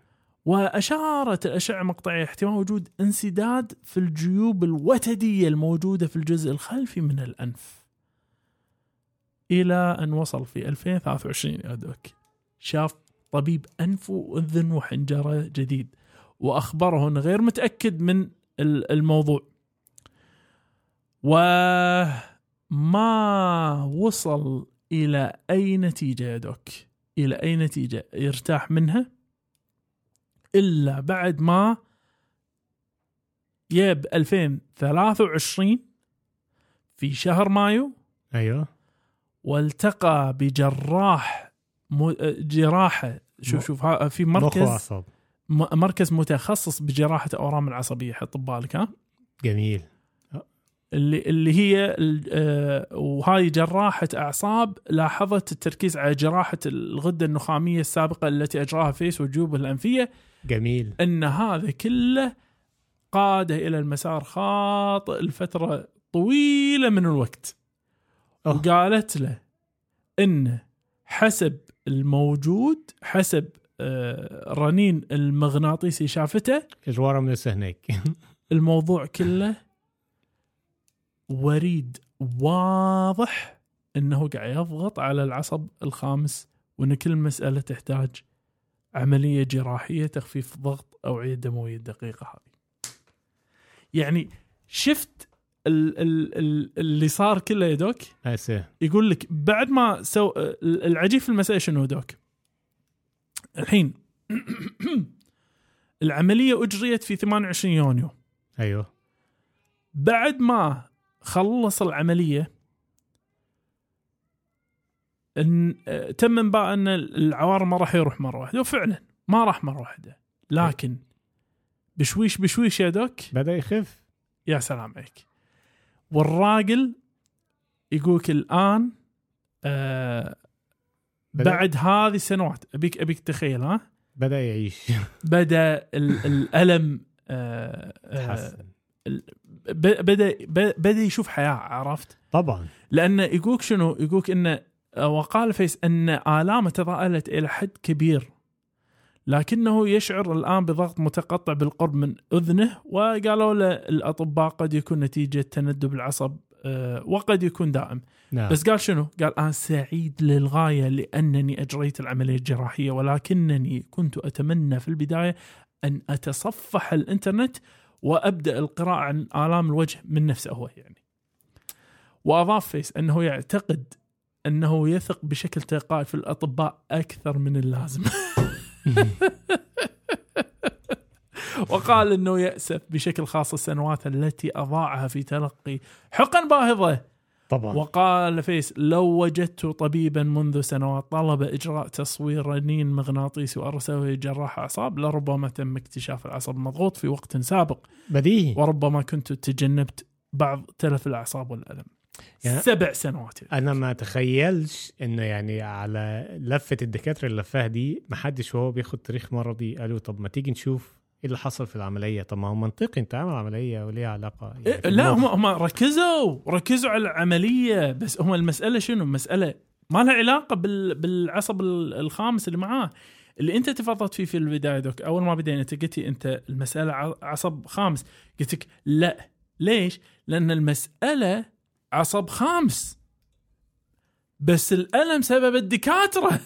وأشارت الأشعة المقطعية احتمال وجود انسداد في الجيوب الوتدية الموجودة في الجزء الخلفي من الأنف. إلى أن وصل في 2023 يا دوك شاف طبيب أنف وأذن وحنجرة جديد. وأخبره أنه غير متأكد من الموضوع. وما وصل إلى أي نتيجة يا دوك؟ إلى أي نتيجة يرتاح منها؟ إلا بعد ما يب 2023 في شهر مايو. أيوه. والتقى بجراح جراحة. شوف شوف في مخ مركز. واعصاب م- مركز متخصص بجراحة الاورام العصبية حط ببالك ها؟ جميل. اللي اللي هي آه، وهاي جراحة أعصاب لاحظت التركيز على جراحة الغدة النخامية السابقة التي أجراها فيس والجيوب الأنفية. جميل. إن هذا كله قاده إلى المسار خاطئ لفترة طويلة من الوقت. أوه. وقالت له إن حسب الموجود حسب آه، الرنين المغناطيسي شافته الورم لسه هناك الموضوع كله وريد واضح إنه قاعد يضغط على العصب الخامس وإن كل مسألة تحتاج عملية جراحية تخفيف ضغط أوعية دموية دقيقه هذه. يعني شفت ال ال ال اللي صار كله يا دوك يقول لك بعد ما سو العجيب في المسألة شنو دوك؟ الحين العملية أجريت في 28 يونيو. أيوه. بعد ما خلص العملية إن آه، تم إنباء أن العوار ما راح يروح مرة واحدة. وفعلا ما راح مرة واحدة. لكن بشويش بشويش يا دوك. بدأ يخف. يا سلام عليك. والراجل يقولك الآن آه بدأ- بعد هذه السنوات. ابيك أبيك تخيل ها؟ بدأ يعيش. بدأ ال- الألم آه آه بدا بدأ يشوف حياة عرفت؟ طبعا. لأنه يقولك شنو؟ يقولك انه وقال فيس إن الامه تضاءلت إلى حد كبير. لكنه يشعر الآن بضغط متقطع بالقرب من أذنه وقالوا له الأطباء قد يكون نتيجة تندب العصب آه، وقد يكون دائم نعم بس قال شنو؟ قال أنا سعيد للغاية لأنني أجريت العملية الجراحية ولكنني كنت أتمنى في البداية أن أتصفح الإنترنت وأبدأ القراءة عن آلام الوجه من نفسه هو يعني. وأضاف فيس أنه يعتقد أنه يثق بشكل تلقائي في الأطباء أكثر من اللازم. وقال إنه يأسف بشكل خاص السنوات التي أضاعها في تلقي حقن باهظة. طبعا. وقال فيس لو وجدت طبيبا منذ سنوات طلب إجراء تصوير رنين مغناطيسي وأرسله لجراح أعصاب لربما تم اكتشاف العصب المضغوط في وقت سابق. بديهي وربما كنت تجنبت بعض تلف الأعصاب والألم. يعني- سبع سنوات. أنا ما اتخيلش إنه يعني على لفة الدكاترة اللي لفاها دي ما حدش وهو بياخد تاريخ مرضي. قالوا طب ما تيجي نشوف اللي حصل في العملية؟ طب ما هو منطقي أنت عامل عملية وليها علاقة. يعني إيه لا هم هم ركزوا ركزوا على العملية بس هم المسألة شنو؟ مسألة ما لها علاقة بال بالعصب ال- الخامس اللي معاه. اللي أنت تفضلت فيه في البداية دوك أول ما بدينا أنت قلتي أنت المسألة عصب خامس. قلت لك لا. ليش؟ لأن المسألة عصب خامس. بس الألم سبب الدكاترة.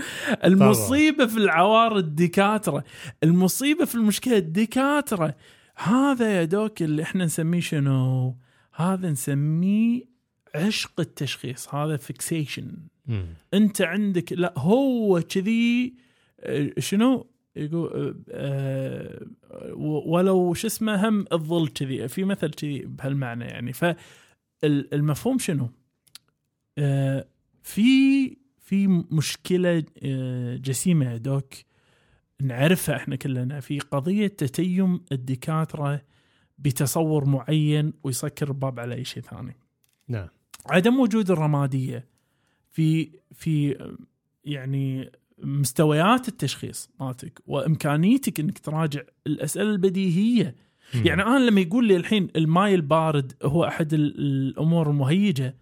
المصيبة في العوار الدكاتره المصيبة في المشكلة الدكاتره هذا يا دوك اللي إحنا نسميه شنو؟ هذا نسميه عشق التشخيص. هذا فيكسيشن. أنت عندك لا هو كذي آه، شنو؟ يقول آه، و- ولو شو اسمه هم الظل كذي. في مثل كذي بهالمعنى يعني. فالمفهوم شنو؟ آه، في في مشكلة آه، جسيمة يا دوك. نعرفها إحنا كلنا. في قضية تتيم الدكاتره بتصور معين ويسكر الباب على أي شيء ثاني. نعم. عدم وجود الرمادية في في يعني مستويات التشخيص مالتك وإمكانيتك إنك تراجع الأسئلة البديهية. مم. يعني أنا لما يقول لي الحين الماي البارد هو أحد ال- الأمور المهيجة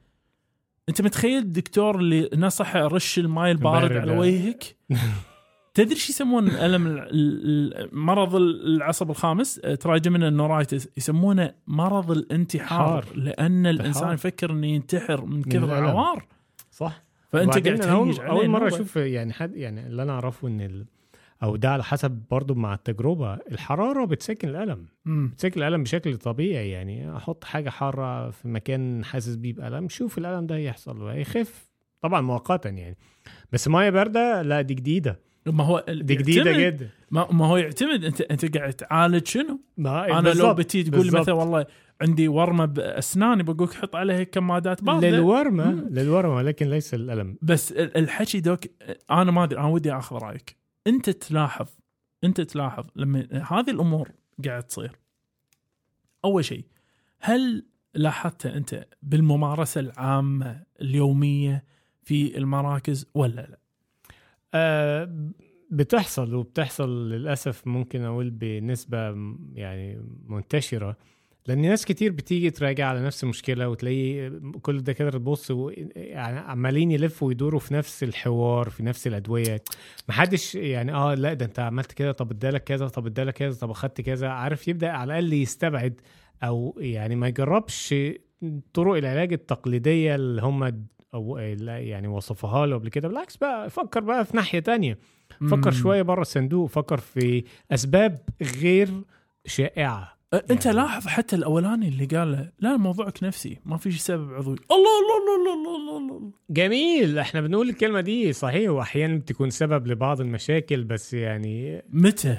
أنت متخيل الدكتور اللي نصح رش الماي البارد على. وجهك تدري شو يسمون الم ال- ال- مرض العصب الخامس آه، trigeminal neuritis يسمونه مرض الانتحار انتحار. لأن الإنسان انتحار. يفكر إنه ينتحر من كثر. العوار صح فأنت قاعد أول, تهيج أول مرة. أشوف يعني حد يعني اللي أنا أعرفه إن. أو ده على حسب برضو مع التجربة. الحرارة بتسكن الألم. مم. بتسكن الألم بشكل طبيعي. يعني أحط حاجة حارة في مكان حاسس بيه بألم شوف الألم ده يحصل وهيخف طبعا مؤقتا يعني. بس مية باردة لا دي جديدة. ما هو دي جديدة جدا. ما, ما هو يعتمد انت أنت قاعد تعالج شنو؟ ما أنا لو بالظبط، بتي تقول. مثلا والله عندي ورمة باسناني بقولك حط عليها كمادات باردة. للورمة مم. للورمة ولكن ليس الألم. بس ال- الحكي دوك أنا ما أدري أنا ودي أخذ رأيك. انت تلاحظ انت تلاحظ لما هذه الأمور قاعد تصير أول شيء هل لاحظت أنت بالممارسة العامة اليومية في المراكز ولا لا؟ آه بتحصل وبتحصل للأسف ممكن أقول بنسبة يعني منتشرة لأن ناس كتير بتيجي تراجع على نفس المشكلة وتلاقي كل الدكاترة تبص يعني عمالين يلفوا ويدوروا في نفس الحوار في نفس الأدوية. محدش يعني آه لأ ده أنت عملت كده طب ادالك كذا طب ادالك كذا طب أخدت كذا. عارف يبدأ على الأقل يستبعد أو يعني ما يجربش طرق العلاج التقليدية اللي هم أو يعني وصفها له قبل كده. بالعكس بقى فكر بقى في ناحية تانية. فكر. شوية بره الصندوق فكر في أسباب غير شائعة. أنت يعني- لاحظ حتى الأولاني اللي قال له، لا موضوعك نفسي ما في سبب عضوي. الله الله الله الله الله, الله, الله. جميل. إحنا بنقول الكلمة دي صحيح وأحيانا بتكون سبب لبعض المشاكل بس يعني متى؟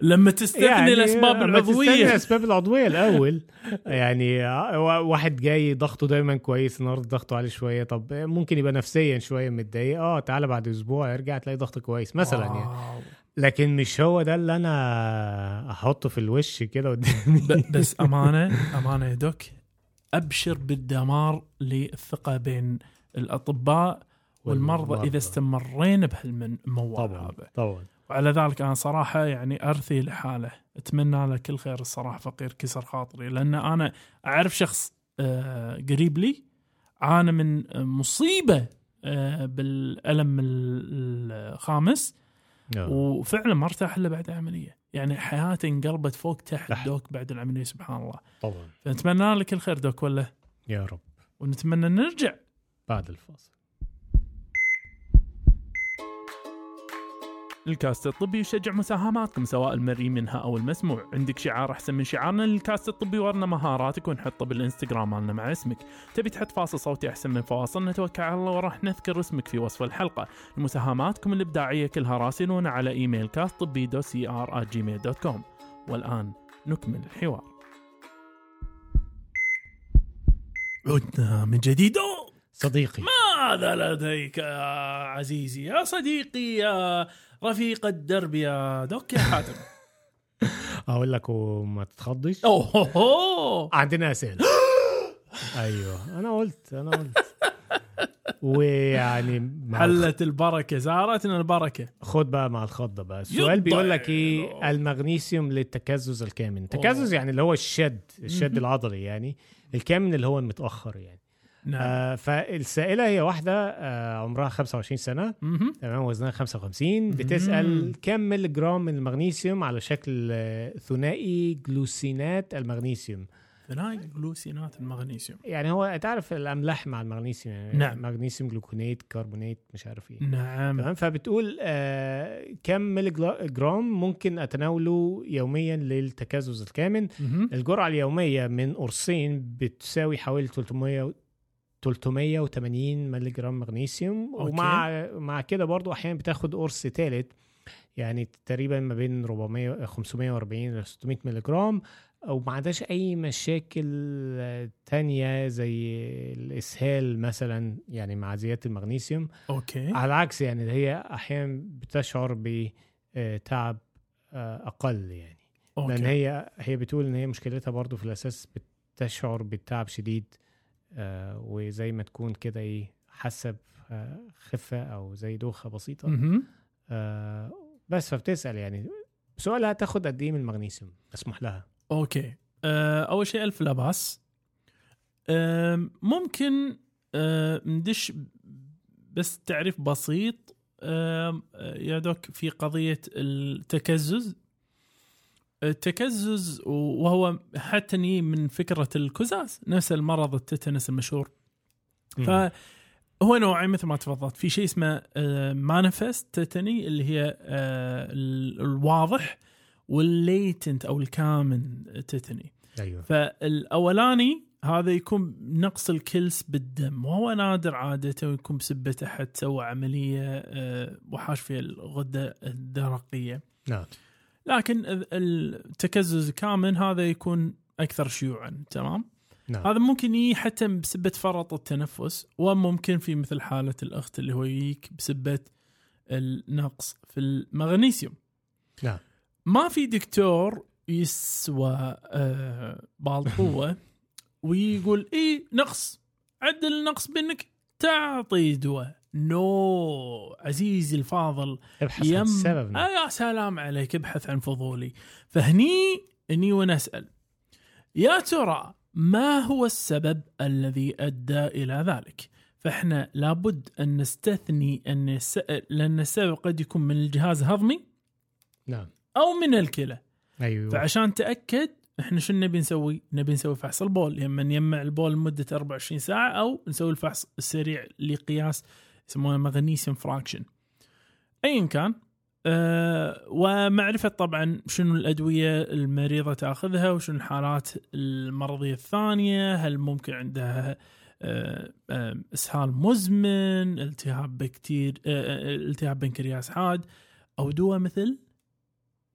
لما تستثني الأسباب أما العضوية. تستني الأسباب العضوية الأول. يعني آه، واحد جاي ضغطه دايما كويس النهارده ضغطه عالي شوية. طب ممكن يبقى نفسيا شوية متضايق. آه تعالى بعد أسبوع ارجع تلاقي ضغط كويس مثلا يعني. واو. لكن مش هو ده اللي أنا أحطه في الوش كده قدامي. بس أمانة أمانة يا دوك أبشر بالدمار للثقة بين الأطباء والمرضى إذا استمرينا بهالموال طبعا هذا. طبعا. وعلى ذلك أنا صراحة يعني أرثي لحاله. أتمنى له كل خير الصراحة فقير كسر خاطري لأن أنا أعرف شخص آه، قريب لي عانى من مصيبة آه، بالألم ال- الخامس. آه. وفعلا ما ارتاح إلا بعد العملية. يعني حياته انقلبت فوق تحت تحت. دوك بعد العملية سبحان الله. طبعا. فنتمنى لك الخير دوك ولا؟ يا رب. ونتمنى نرجع. بعد الفاصل. الكاست الطبي يشجع مساهماتكم سواء المرئي منها أو المسموع. عندك شعار أحسن من شعارنا للكاست الطبي ورنا مهاراتك ونحطه بالإنستغرام مالنا مع اسمك. تبي تحط فاصل صوتي أحسن من فواصل؟ نتوكل على الله وراح نذكر اسمك في وصف الحلقة. مساهماتكم الإبداعية كلها راسلونا على إيميل كاست طبي dot C R Gmail dot com والآن نكمل الحوار. عدنا من جديد. صديقي. ماذا لديك يا عزيزي؟ يا صديقي يا رفيق الدرب يا دوك يا حاتم. أقول لك وما تتخضش. اوه. عندنا أسئلة. أيوه أنا قلت أنا قلت. ويعني حلت البركة زارتنا البركة. خد بقى مع الخضة بقى. السؤال بيقول لك إيه؟ المغنيسيوم للتكزز الكامن. التكزز يعني اللي هو الشد الشد. العضلي يعني الكامن اللي هو المتأخر يعني. نعم. آه فالسائلة هي واحدة آه عمرها 25 سنة. تمام وزنها 55 بتسأل كم ملي جرام من المغنيسيوم على شكل آه، ثنائي جلوسينات المغنيسيوم؟ ثنائي جلوسينات المغنيسيوم. يعني هو تعرف الأملاح مع المغنيسيوم يعني نعم. مغنيسيوم جلوكونات كربونات مش عارف إيه. نعم. تمام فبتقول آه كم جرام ممكن أتناوله يوميا للتكزز الكامن. الجرعة اليومية من قرصين بتساوي حوالي 300 380 ملي جرام مغنيسيوم. OK. ومع مع كده برضو أحيانا بتاخد قرص ثالث يعني تقريبا ما بين 400 540 ل 600 ملي جرام وما عندهاش أي مشاكل آه، تانية زي الإسهال مثلا يعني مع زيادة المغنيسيوم. OK. على العكس يعني هي أحيانا بتشعر بتعب أقل يعني. OK. لأن هي هي بتقول إن هي مشكلتها برضو في الأساس بتشعر بالتعب شديد. آه وزي ما تكون كده إيه حاسه بخفه أو زي دوخة بسيطة. آه بس فبتسأل يعني سؤالها تاخد قد إيه من المغنيسيوم؟ مسموح لها. OK. آه، أول شيء ألف لا باس آم، ممكن آه، ندش بس تعريف بسيط. آه، يا Doc في قضية التكزز. التكزز وهو حتى من فكرة الكزاز نفس المرض ال tetanus المشهور. فهو نوعين مثل ما تفضلت. في شيء اسمه manifest tetany اللي هي آه، ال- الواضح وال latent أو الكامن tetany. أيوه. فالأولاني هذا يكون نقص الكلس بالدم وهو نادر عادته ويكون بسبة احد سوى عملية آه، وحاش فيها الغدة الدرقية. نعم. لكن ال- التكزز كامن هذا يكون أكثر شيوعا تمام؟ نعم. هذا ممكن يجي حتى بسبة فرط التنفس وممكن في مثل حالة الأخت اللي هو يجيك بسبة النقص في المغنيسيوم. نعم. ما في دكتور يسوى آه بالقوة ويقول إيه نقص عدل النقص بأنك تعطي دواء. نو عزيزي الفاضل ابحث عن يم السبب نعم. آه يا سلام عليك ابحث عن فضولي فهني اني وأنا اسال يا ترى ما هو السبب الذي أدى إلى ذلك؟ فإحنا لابد أن نستثني أن الس... لأن السبب قد يكون من الجهاز الهضمي نعم أو من الكلى أيوه فعشان نتاكد إحنا شو نبي نسوي؟ نبي نسوي فحص البول يا اما نجمع البول لمدة 24 ساعة أو نسوي الفحص السريع لقياس يسمونه مغنيسيوم فراكشن. ايا كان أه ومعرفة طبعا شنو الأدوية المريضة تأخذها وشنو الحالات المرضية الثانية هل ممكن عندها أه أه إسهال مزمن التهاب بكتير أه، التهاب بنكرياس حاد أو دواء مثل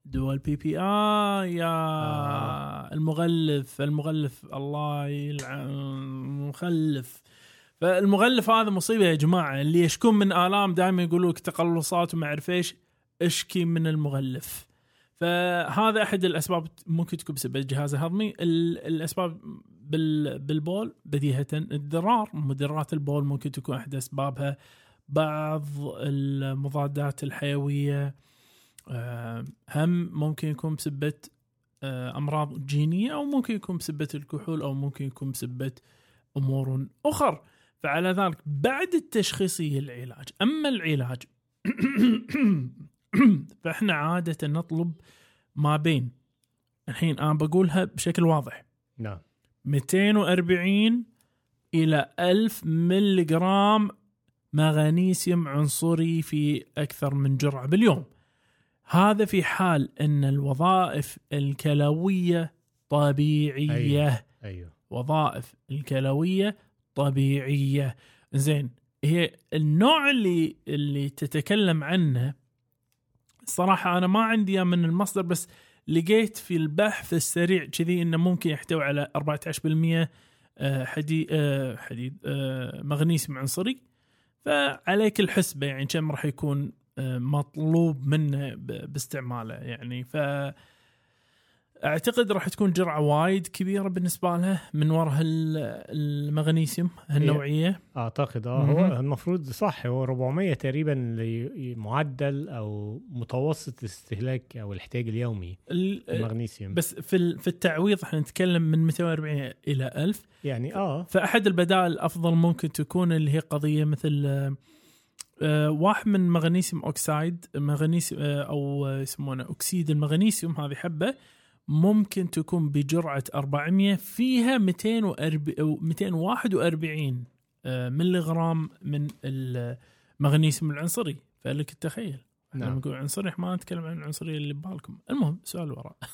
دول بي بي اي يا آه. المغلف المغلف الله يلعن المخلف فالمغلف هذا مصيبة يا جماعة اللي يشكون من آلام دائما يقولوا لك تقلصات وما أعرف إيش اشكي من المغلف. فهذا أحد الأسباب ممكن تكون بسبب الجهاز الهضمي. ال- الأسباب بال بالبول بديهة الدرار مدرات البول ممكن تكون أحد أسبابها. بعض المضادات الحيوية آه، هم ممكن يكون بسبة آه، أمراض جينية أو ممكن يكون بسبة الكحول أو ممكن يكون بسبة أمور أخرى فعلى ذلك بعد التشخيص هي العلاج أما العلاج فإحنا عادة نطلب ما بين الحين أنا بقولها بشكل واضح. نعم. 240 إلى 1000 ملغرام مغنيسيوم عنصري في أكثر من جرعة باليوم. هذا في حال أن الوظائف الكلوية طبيعية. أيوة. أيوه. وظائف الكلوية طبيعية. زين هي النوع اللي اللي تتكلم عنه صراحة أنا ما عندي من المصدر بس لقيت في البحث السريع كذي إنه ممكن يحتوي على 14% آه، حديد آه، حديد آه، مغنيسيوم عنصري. فعليك الحسبة يعني كم راح يكون مطلوب منه باستعماله يعني. ف أعتقد راح تكون جرعة وايد كبيرة بالنسبة له من وراء المغنيسيوم هالنوعية. أعتقد آه. هو المفروض صح هو 400 تقريبا معدل أو متوسط الاستهلاك أو الاحتياج اليومي ال- المغنيسيوم بس في في التعويض إحنا نتكلم من 240 إلى 1000 يعني آه. فأحد البدائل الافضل ممكن تكون اللي هي قضية مثل آه، واحد من magnesium oxide مغنيسيوم آه، أو يسمونه اكسيد المغنيسيوم هذه حبة ممكن تكون بجرعة 400 فيها 240 أو 241 آه، ملغرام من المغنيسيوم العنصري. فلك التخيل. إحنا نعم. نقول عنصري ما نتكلم عن العنصرية اللي ببالكم. المهم سؤال وراء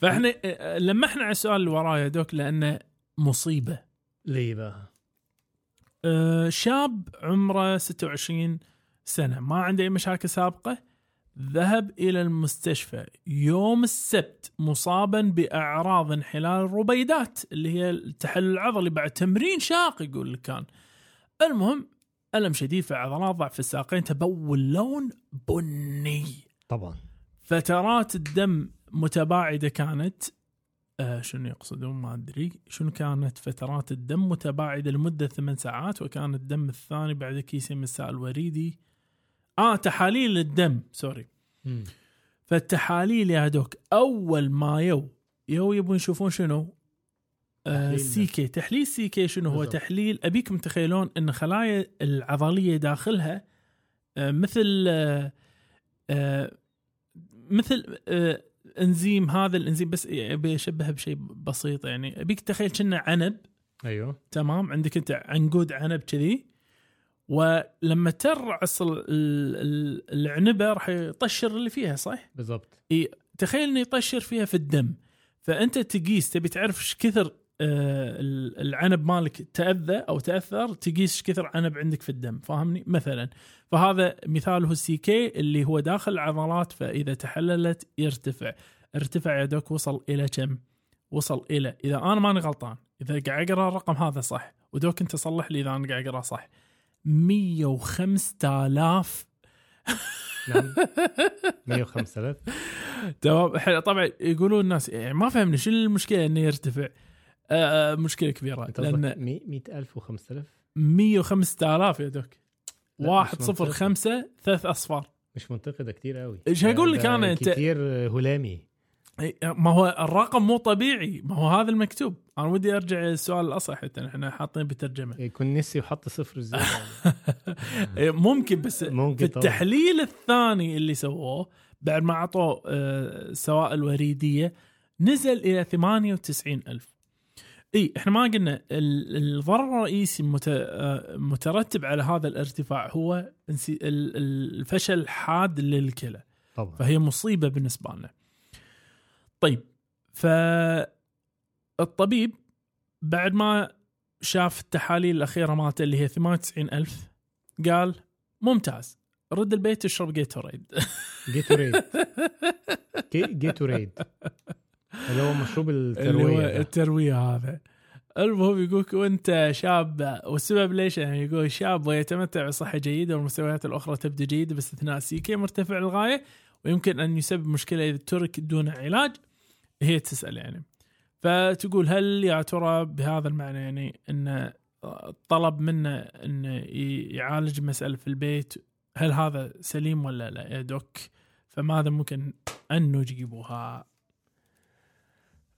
فإحنا آه، لمحنا على السؤال اللي وراه يا دوك لأنه مصيبة. ليه بقى؟ آه، شاب عمره 26 سنة. ما عنده أي مشاكل سابقة. ذهب إلى المستشفى. يوم السبت مصابا بأعراض انحلال الربيدات اللي هي التحلل العضلي بعد تمرين شاق يقول لك كان. المهم ألم شديد في عضلات ضعف الساقين تبول لون بني. طبعا. فترات الدم متباعدة كانت آه شنو يقصدون؟ ما أدري. شنو كانت فترات الدم متباعدة لمدة ثمان ساعات وكان الدم الثاني بعد كيسين من السائل الوريدي آه تحاليل الدم sorry. مم. فالتحاليل يا Doc أول ما يو يو يبون يشوفون شنو؟ آه سي كي. تحليل سي كي شنو هو؟ بالضبط. تحليل ابيكم تتخيلون إن خلايا العضلية داخلها آه مثل آه مثل إنزيم هذا الإنزيم بس ابي اشبهه بشيء بسيط يعني. أبيك تخيل كأنه عنب؟ أيوه. تمام؟ عندك أنت عنقود عنب كذي. ولما ترعص ال- ال- ال- العنبة راح يطشر اللي فيها صح؟ بالضبط. تخيل إنه يطشر فيها في الدم. فأنت تقيس تبي تعرف إيش كثر آه، ال- العنب مالك تأذى أو تأثر تقيس إيش كثر عنب عندك في الدم فاهمني؟ مثلا. فهذا مثاله السي كي اللي هو داخل العضلات فإذا تحللت يرتفع. ارتفع يا دوك وصل إلى كم؟ وصل إلى إذا أنا ماني غلطان إذا قاعد أقرأ الرقم هذا صح ودوك أنت صلح لي إذا أنا قاعد أقرأ صح. 105000 نعم. 105000 تمام إحنا طبعا يقولون الناس يعني ما فهمنا شنو المشكلة إنه يرتفع. آه آه، مشكلة كبيرة أنت لأن قصدك 100000 و5000 105000 يا دوك. لا، واحد مش صفر منطقي. خمسة ثلاث أصفار. مش منطقي ده كتير قوي إيش هقول لك ده أنا؟ أنت- كتير هلامي. ما هو الرقم مو طبيعي. ما هو هذا المكتوب. أنا ودي أرجع السؤال الأصح حتى إحنا حاطين بترجمة. يكون نسي وحط صفر زياده ممكن بس ممكن في طبعا. التحليل الثاني اللي سووه بعد ما عطوا آه، السوائل الوريدية نزل إلى 98 ألف. إي إحنا ما قلنا ال- الضرر الرئيسي المت- آه، على هذا الارتفاع هو الفشل الحاد للكلى. طبعا. فهي مصيبة بالنسبة لنا. طيب فالطبيب بعد ما شاف التحاليل الأخيرة مالته اللي هي 98 ألف قال ممتاز رد البيت اشرب Gatorade Gatorade جي- Gatorade اللي هو مشروب اللي هو. التروية هذا. المهم يقولك وانت شاب والسبب ليش؟ يعني يقول شاب ويتمتع بصحة جيدة والمستويات الأخرى تبدو جيدة باستثناء ال CK مرتفع للغايه ويمكن أن يسبب مشكلة إذا ترك دون علاج. هي تسأل يعني. فتقول هل يا ترى بهذا المعنى يعني إن طلب منه انه يعالج مسألة في البيت هل هذا سليم ولا لا يا دوك؟ فماذا ممكن أن نجيبها؟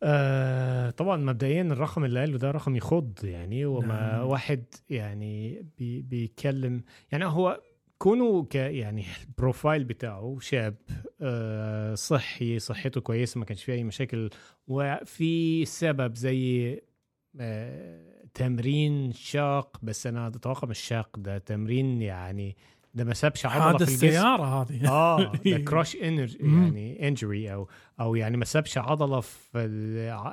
آه طبعا مبدئيا الرقم اللي قاله ده رقم يخض يعني وما نعم. واحد يعني بي بيتكلم يعني هو كونه ك يعني ال profile بتاعه شاب آه صحي صحته كويسة ما كانش فيه أي مشاكل وفي سبب زي آه تمرين شاق بس أنا أتوقع مش شاق ده تمرين يعني ده ما سابش عضلة في الجسم. سياره هذه. آه ده crush injury. يعني injury أو أو يعني ما سابش عضلة في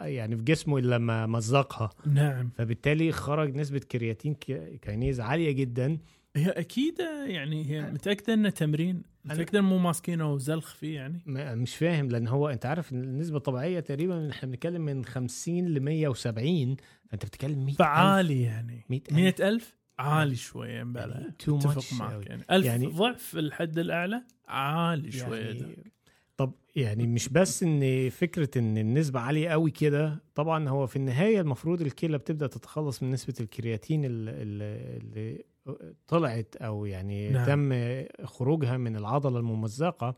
يعني في جسمه إلا لما مزقها. نعم. فبالتالي خرج نسبة كرياتين كي- kinase عالية جدا. هي أكيد يعني هي متأكدة انه تمرين متأكدة مو ماسكينه وزلخ فيه يعني. ما- مش فاهم لأن هو أنت عارف النسبة الطبيعية تقريبا إحنا بنتكلم من 50 ل 170 فأنت بتتكلم 100 فعالي يعني. 100 مئة ألف؟ عالي شوية بلا تو أتفق ماتش معك يعني. ألف يعني- يعني ضعف الحد الأعلى؟ عالي شوية ده. يعني طب يعني مش بس إن فكرة إن النسبة عالية قوي كده طبعا هو في النهاية المفروض الكلى بتبدأ تتخلص من نسبة الكرياتين اللي, اللي طلعت أو يعني نعم. تم خروجها من العضلة الممزقة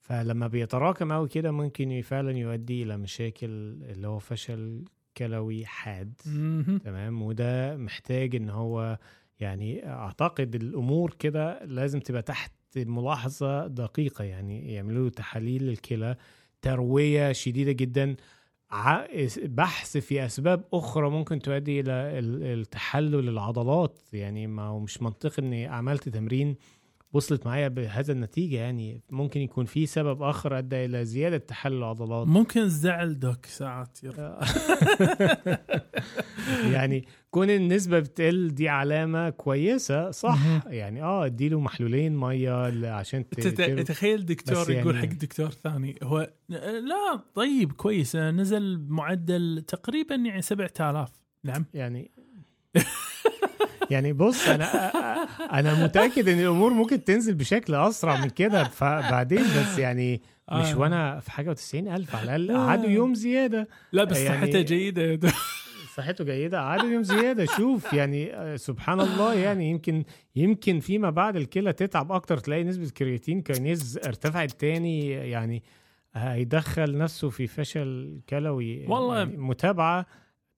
فلما بيتراكم قوي كده ممكن فعلا يؤدي إلى مشاكل اللي هو فشل كلوي حاد مهم. تمام وده محتاج إن هو يعني أعتقد الأمور كده لازم تبقى تحت ملاحظة دقيقة يعني يعملوا له تحاليل الكلى تروية شديدة جدا بحث في أسباب أخرى ممكن تؤدي إلى ال- التحلل العضلات. يعني ما هو مش منطقي إني عملت تمرين وصلت معايا بهذا النتيجة يعني ممكن يكون في سبب آخر أدى إلى زيادة تحلل العضلات. ممكن زعل دوك ساعات يرفع. يعني كون النسبة بتقل دي علامة كويسة صح. يعني آه اديله محلولين مية ل- عشان ت- تت- تر- تخيل دكتور بس يقول يعني- حق دكتور ثاني هو لا طيب كويس نزل معدل تقريبا يعني 7000 نعم. يعني يعني بص أنا أنا متأكد إن الأمور ممكن تنزل بشكل أسرع من كده فبعدين بس يعني مش آه. وأنا في حاجة و90 ألف على الأقل آه. قعدوا يوم زيادة لا بس يعني- صحته جيدة يا. صحته جيدة قعدوا يوم زيادة شوف يعني آه، سبحان الله يعني يمكن يمكن فيما بعد الكلى تتعب أكتر تلاقي نسبة كرياتين كاينيز ارتفعت تاني يعني هيدخل نفسه في فشل كلوي والله. يعني متابعة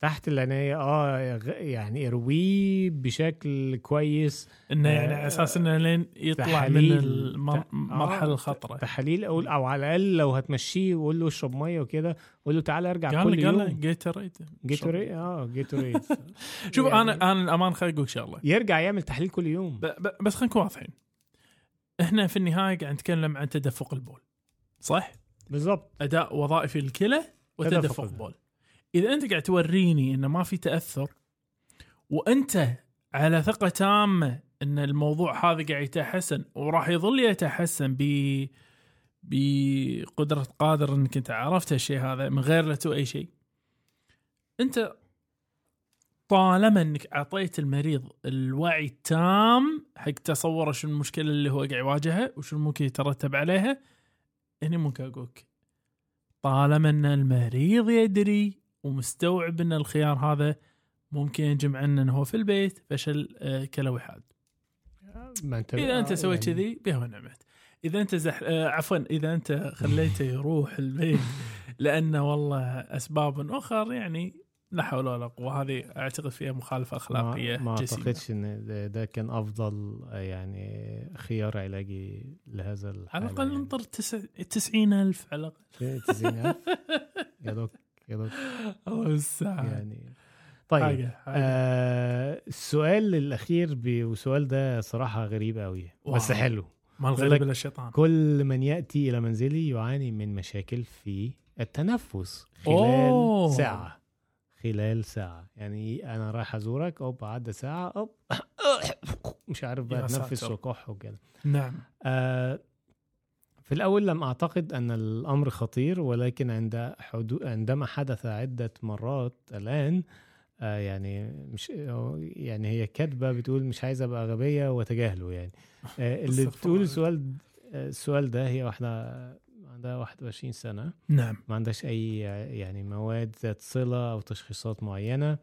تحت العنايه آه يعني أرويه بشكل كويس. إنه يعني آه، أساس إنه لين يطلع من تحاليل. المر- ت- المرحله آه، الخطرة. تحاليل أو أو على الأقل لو هتمشيه وقول له اشرب مية وكده قول له تعالى أرجع قال كل قال يوم. لي جيتوريد جيتوريد آه جيتوريد شوف يعني أنا أنا الأمان خليني أقول شغلة. يرجع يعمل تحليل كل يوم. بس خلينا نكون واضحين. إحنا في النهاية قاعد نتكلم عن تدفق البول صح؟ بالظبط أداء وظائفي الكلى وتدفق تدفق البول. إذا أنت قاعد توريني إنه ما في تأثر وأنت على ثقة تامة إن الموضوع هذا قاعد يتحسن وراح يظل يتحسن ب بقدرة قادر إنك أنت عرفت هالشيء هذا من غير لا تسوي أي شيء. أنت طالما إنك أعطيت المريض الوعي التام حق تصوره شو المشكلة اللي هو قاعد يواجهها وشو ممكن يترتب عليها هني ممكن أقولك طالما إن المريض يدري ومستوعب إن الخيار هذا ممكن ينجم عنه انه هو في البيت فشل آه، كلوي حاد انت إذا أنت سويت يعني كذي بها ونعمت إذا أنت زح... آه، عفوا إذا أنت خليته يروح البيت لأنه والله أسباب أخر يعني لا حول ولا قوة. هذه أعتقد فيها مخالفة أخلاقية ما, ما. أعتقدش إن ده, كان أفضل آه، يعني خيار علاجي لهذا على الحالة الأقل يعني. تسع... 90000 على الأقل. شيء 90,000 يا دوك يا يعني طيب حاجة حاجة. آه السؤال الأخير والسؤال ده صراحة غريب قوي بس. حلو. ما الغريب الا الشيطان. كل من يأتي إلى منزلي يعاني من مشاكل في التنفس خلال أوه. ساعة. خلال ساعة. يعني أنا رايح أزورك أوب عدى ساعة أوب مش عارف بقى اتنفس. وكح وكده. نعم. آه، في الأول لم أعتقد أن الأمر خطير ولكن عند حدو... عندما حدث عدة مرات الآن آه، يعني مش يعني هي كاتبة بتقول مش عايزة أبقى غبية وتجاهله يعني. آه، اللي بتقول. السؤال آه، السؤال ده هي واحدة عندها 21 سنة. نعم. ما عندهاش أي يعني مواد ذات صلة أو تشخيصات معينة.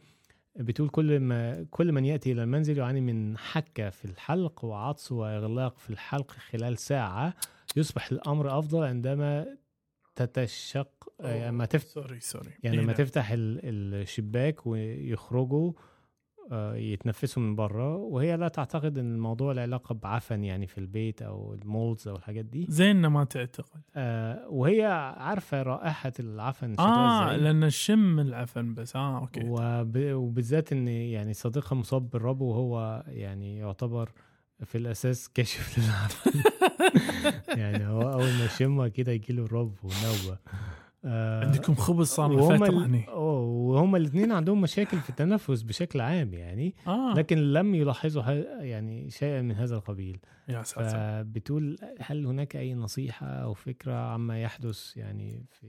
بتقول كل ما كل من يأتي إلى المنزل يعاني من حكة في الحلق وعطس وإغلاق في الحلق خلال ساعة. يصبح الأمر أفضل عندما تنشق يعني لما تفتح sorry sorry. يعني إيه لما. تفتح ال- الشباك ويخرجوا آه، يتنفسوا من بره وهي لا تعتقد إن الموضوع له علاقة بعفن يعني في البيت أو ال molds أو الحاجات دي. زين إنه ما تعتقد. آه وهي عارفة رائحة العفن آه. لأن الشم العفن بس. آه أوكي. وب... وبالذات إن يعني صديقها مصاب بالربو وهو يعني يعتبر في الأساس كاشف للعفن يعني هو أول ما يشمها كده يجيله الربو ونوبة. آه عندكم خبز صار له وهم ال... أوه، وهم الاثنين عندهم مشاكل في التنفس بشكل عام يعني. آه. لكن لم يلاحظوا. يعني شيئا من هذا القبيل. يا ساتر. فبتقول هل هناك أي نصيحة أو فكرة عما يحدث يعني في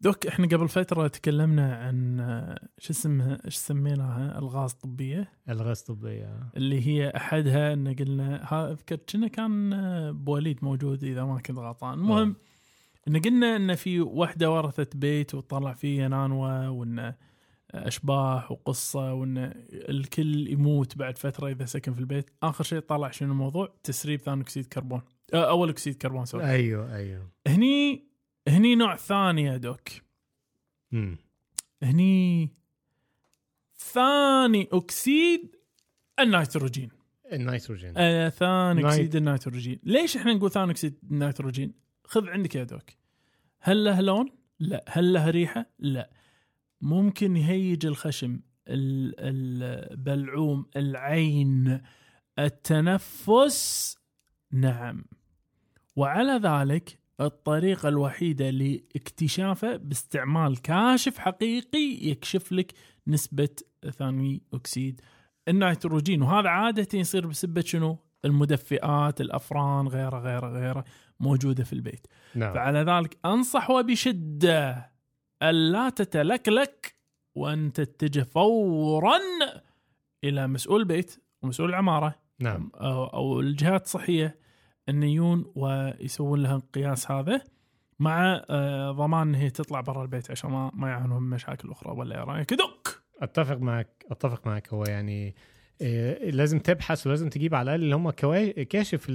دوك إحنا قبل فترة تكلمنا عن آه، شو اسمها إيش سميناها؟ الغاز طبيه الغاز طبيه اللي هي أحدها إن قلنا ها أذكر كنا كان آه، بوليد موجود إذا ما كنت غلطان. المهم إن قلنا إن في وحدة ورثت بيت وطلع فيه نانوة وإن أشباح وقصة وإن الكل يموت بعد فترة إذا سكن في البيت. آخر شيء طلع شنو الموضوع؟ تسريب ثاني أكسيد كربون آه، أول أكسيد كربون sorry. أيوه أيوه. هني هني نوع ثاني يا doc. امم هني ثاني أكسيد النيتروجين. النيتروجين. آه ثاني nit- أكسيد النيتروجين. ليش إحنا نقول ثاني أكسيد النيتروجين؟ خذ عندك يا doc. هل له لون؟ لا. هل له ريحة؟ لا. ممكن يهيج الخشم ال- البلعوم العين التنفس. نعم. وعلى ذلك الطريقة الوحيدة لاكتشافه باستعمال كاشف حقيقي يكشف لك نسبة ثاني أكسيد النيتروجين. وهذا عادة يصير بسبة شنو؟ المدفئات الأفران غيره غيره غيره موجودة في البيت. نعم. فعلى ذلك أنصح وبشدة ألا تتلكلك وأن تتجه فورا إلى مسؤول البيت ومسؤول العماره نعم. أو, أو الجهات الصحية ان يجون ويسوون لها القياس هذا مع آه، ضمان إن هي تطلع برا البيت عشان ما ما يعانون مشاكل أخرى ولا إيه رأيك؟ doc أتفق معك أتفق معك. هو يعني إيه لازم تبحث ولازم تجيب على الأقل اللي هم كاشف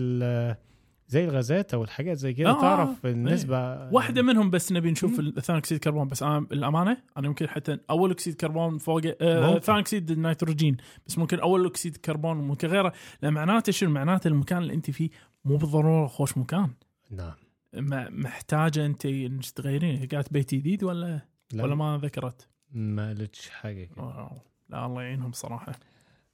زي الغازات أو الحاجات زي كده آه، تعرف النسبة واحدة منهم بس نبي نشوف. ثاني اكسيد الكربون بس أنا الأمانة أنا يمكن حتى أول أكسيد كربون فوق آه. ثاني اكسيد النيتروجين بس ممكن أول أكسيد كربون ممكن غيره. لأن معناته شنو؟ معناته المكان اللي أنت فيه مو بالضرورة خوش مكان. نعم. محتاجة أنت إنك تغيرين. قالت بيت جديد ولا؟ لا. ولا ما ذكرت؟ ما قالتش حاجة. كده. لا الله يعينهم صراحة.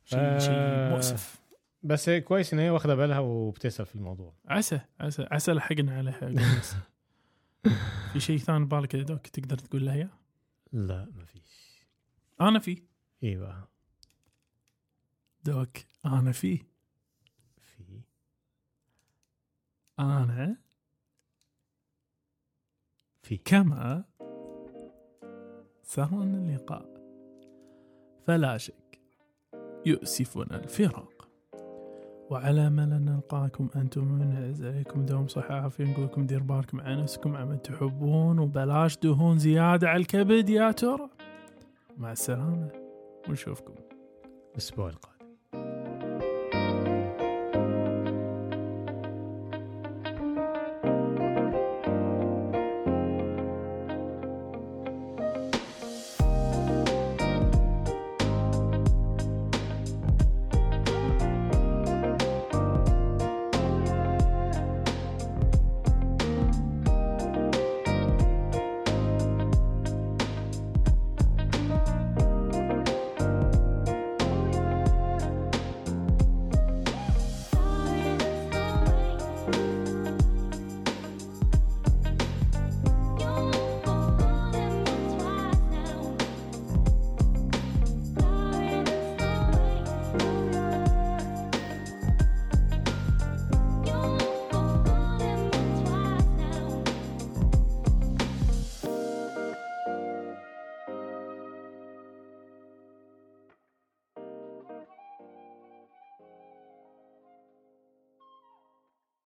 شيء آه. شيء مؤسف. بس كويس إن هي واخدة بالها وبتسأل في الموضوع. عسى عسى عسى لحقنا عليها. في شيء ثاني ببالك يا دوك تقدر تقول له اياه؟ لا ما فيش. أنا في. إيه بقى؟ دوك أنا في. في. أنا في. كما سرنا اللقاء. فلا شك يؤسفنا الفراق. وعلى امل ان نلقاكم أنتم ونعز عليكم دوم صحة عافية نقول لكم دير بالكم على نفسكم عمن تحبون وبلاش دهون زيادة على الكبد يا ترى. مع السلامة ونشوفكم. الأسبوع القادم.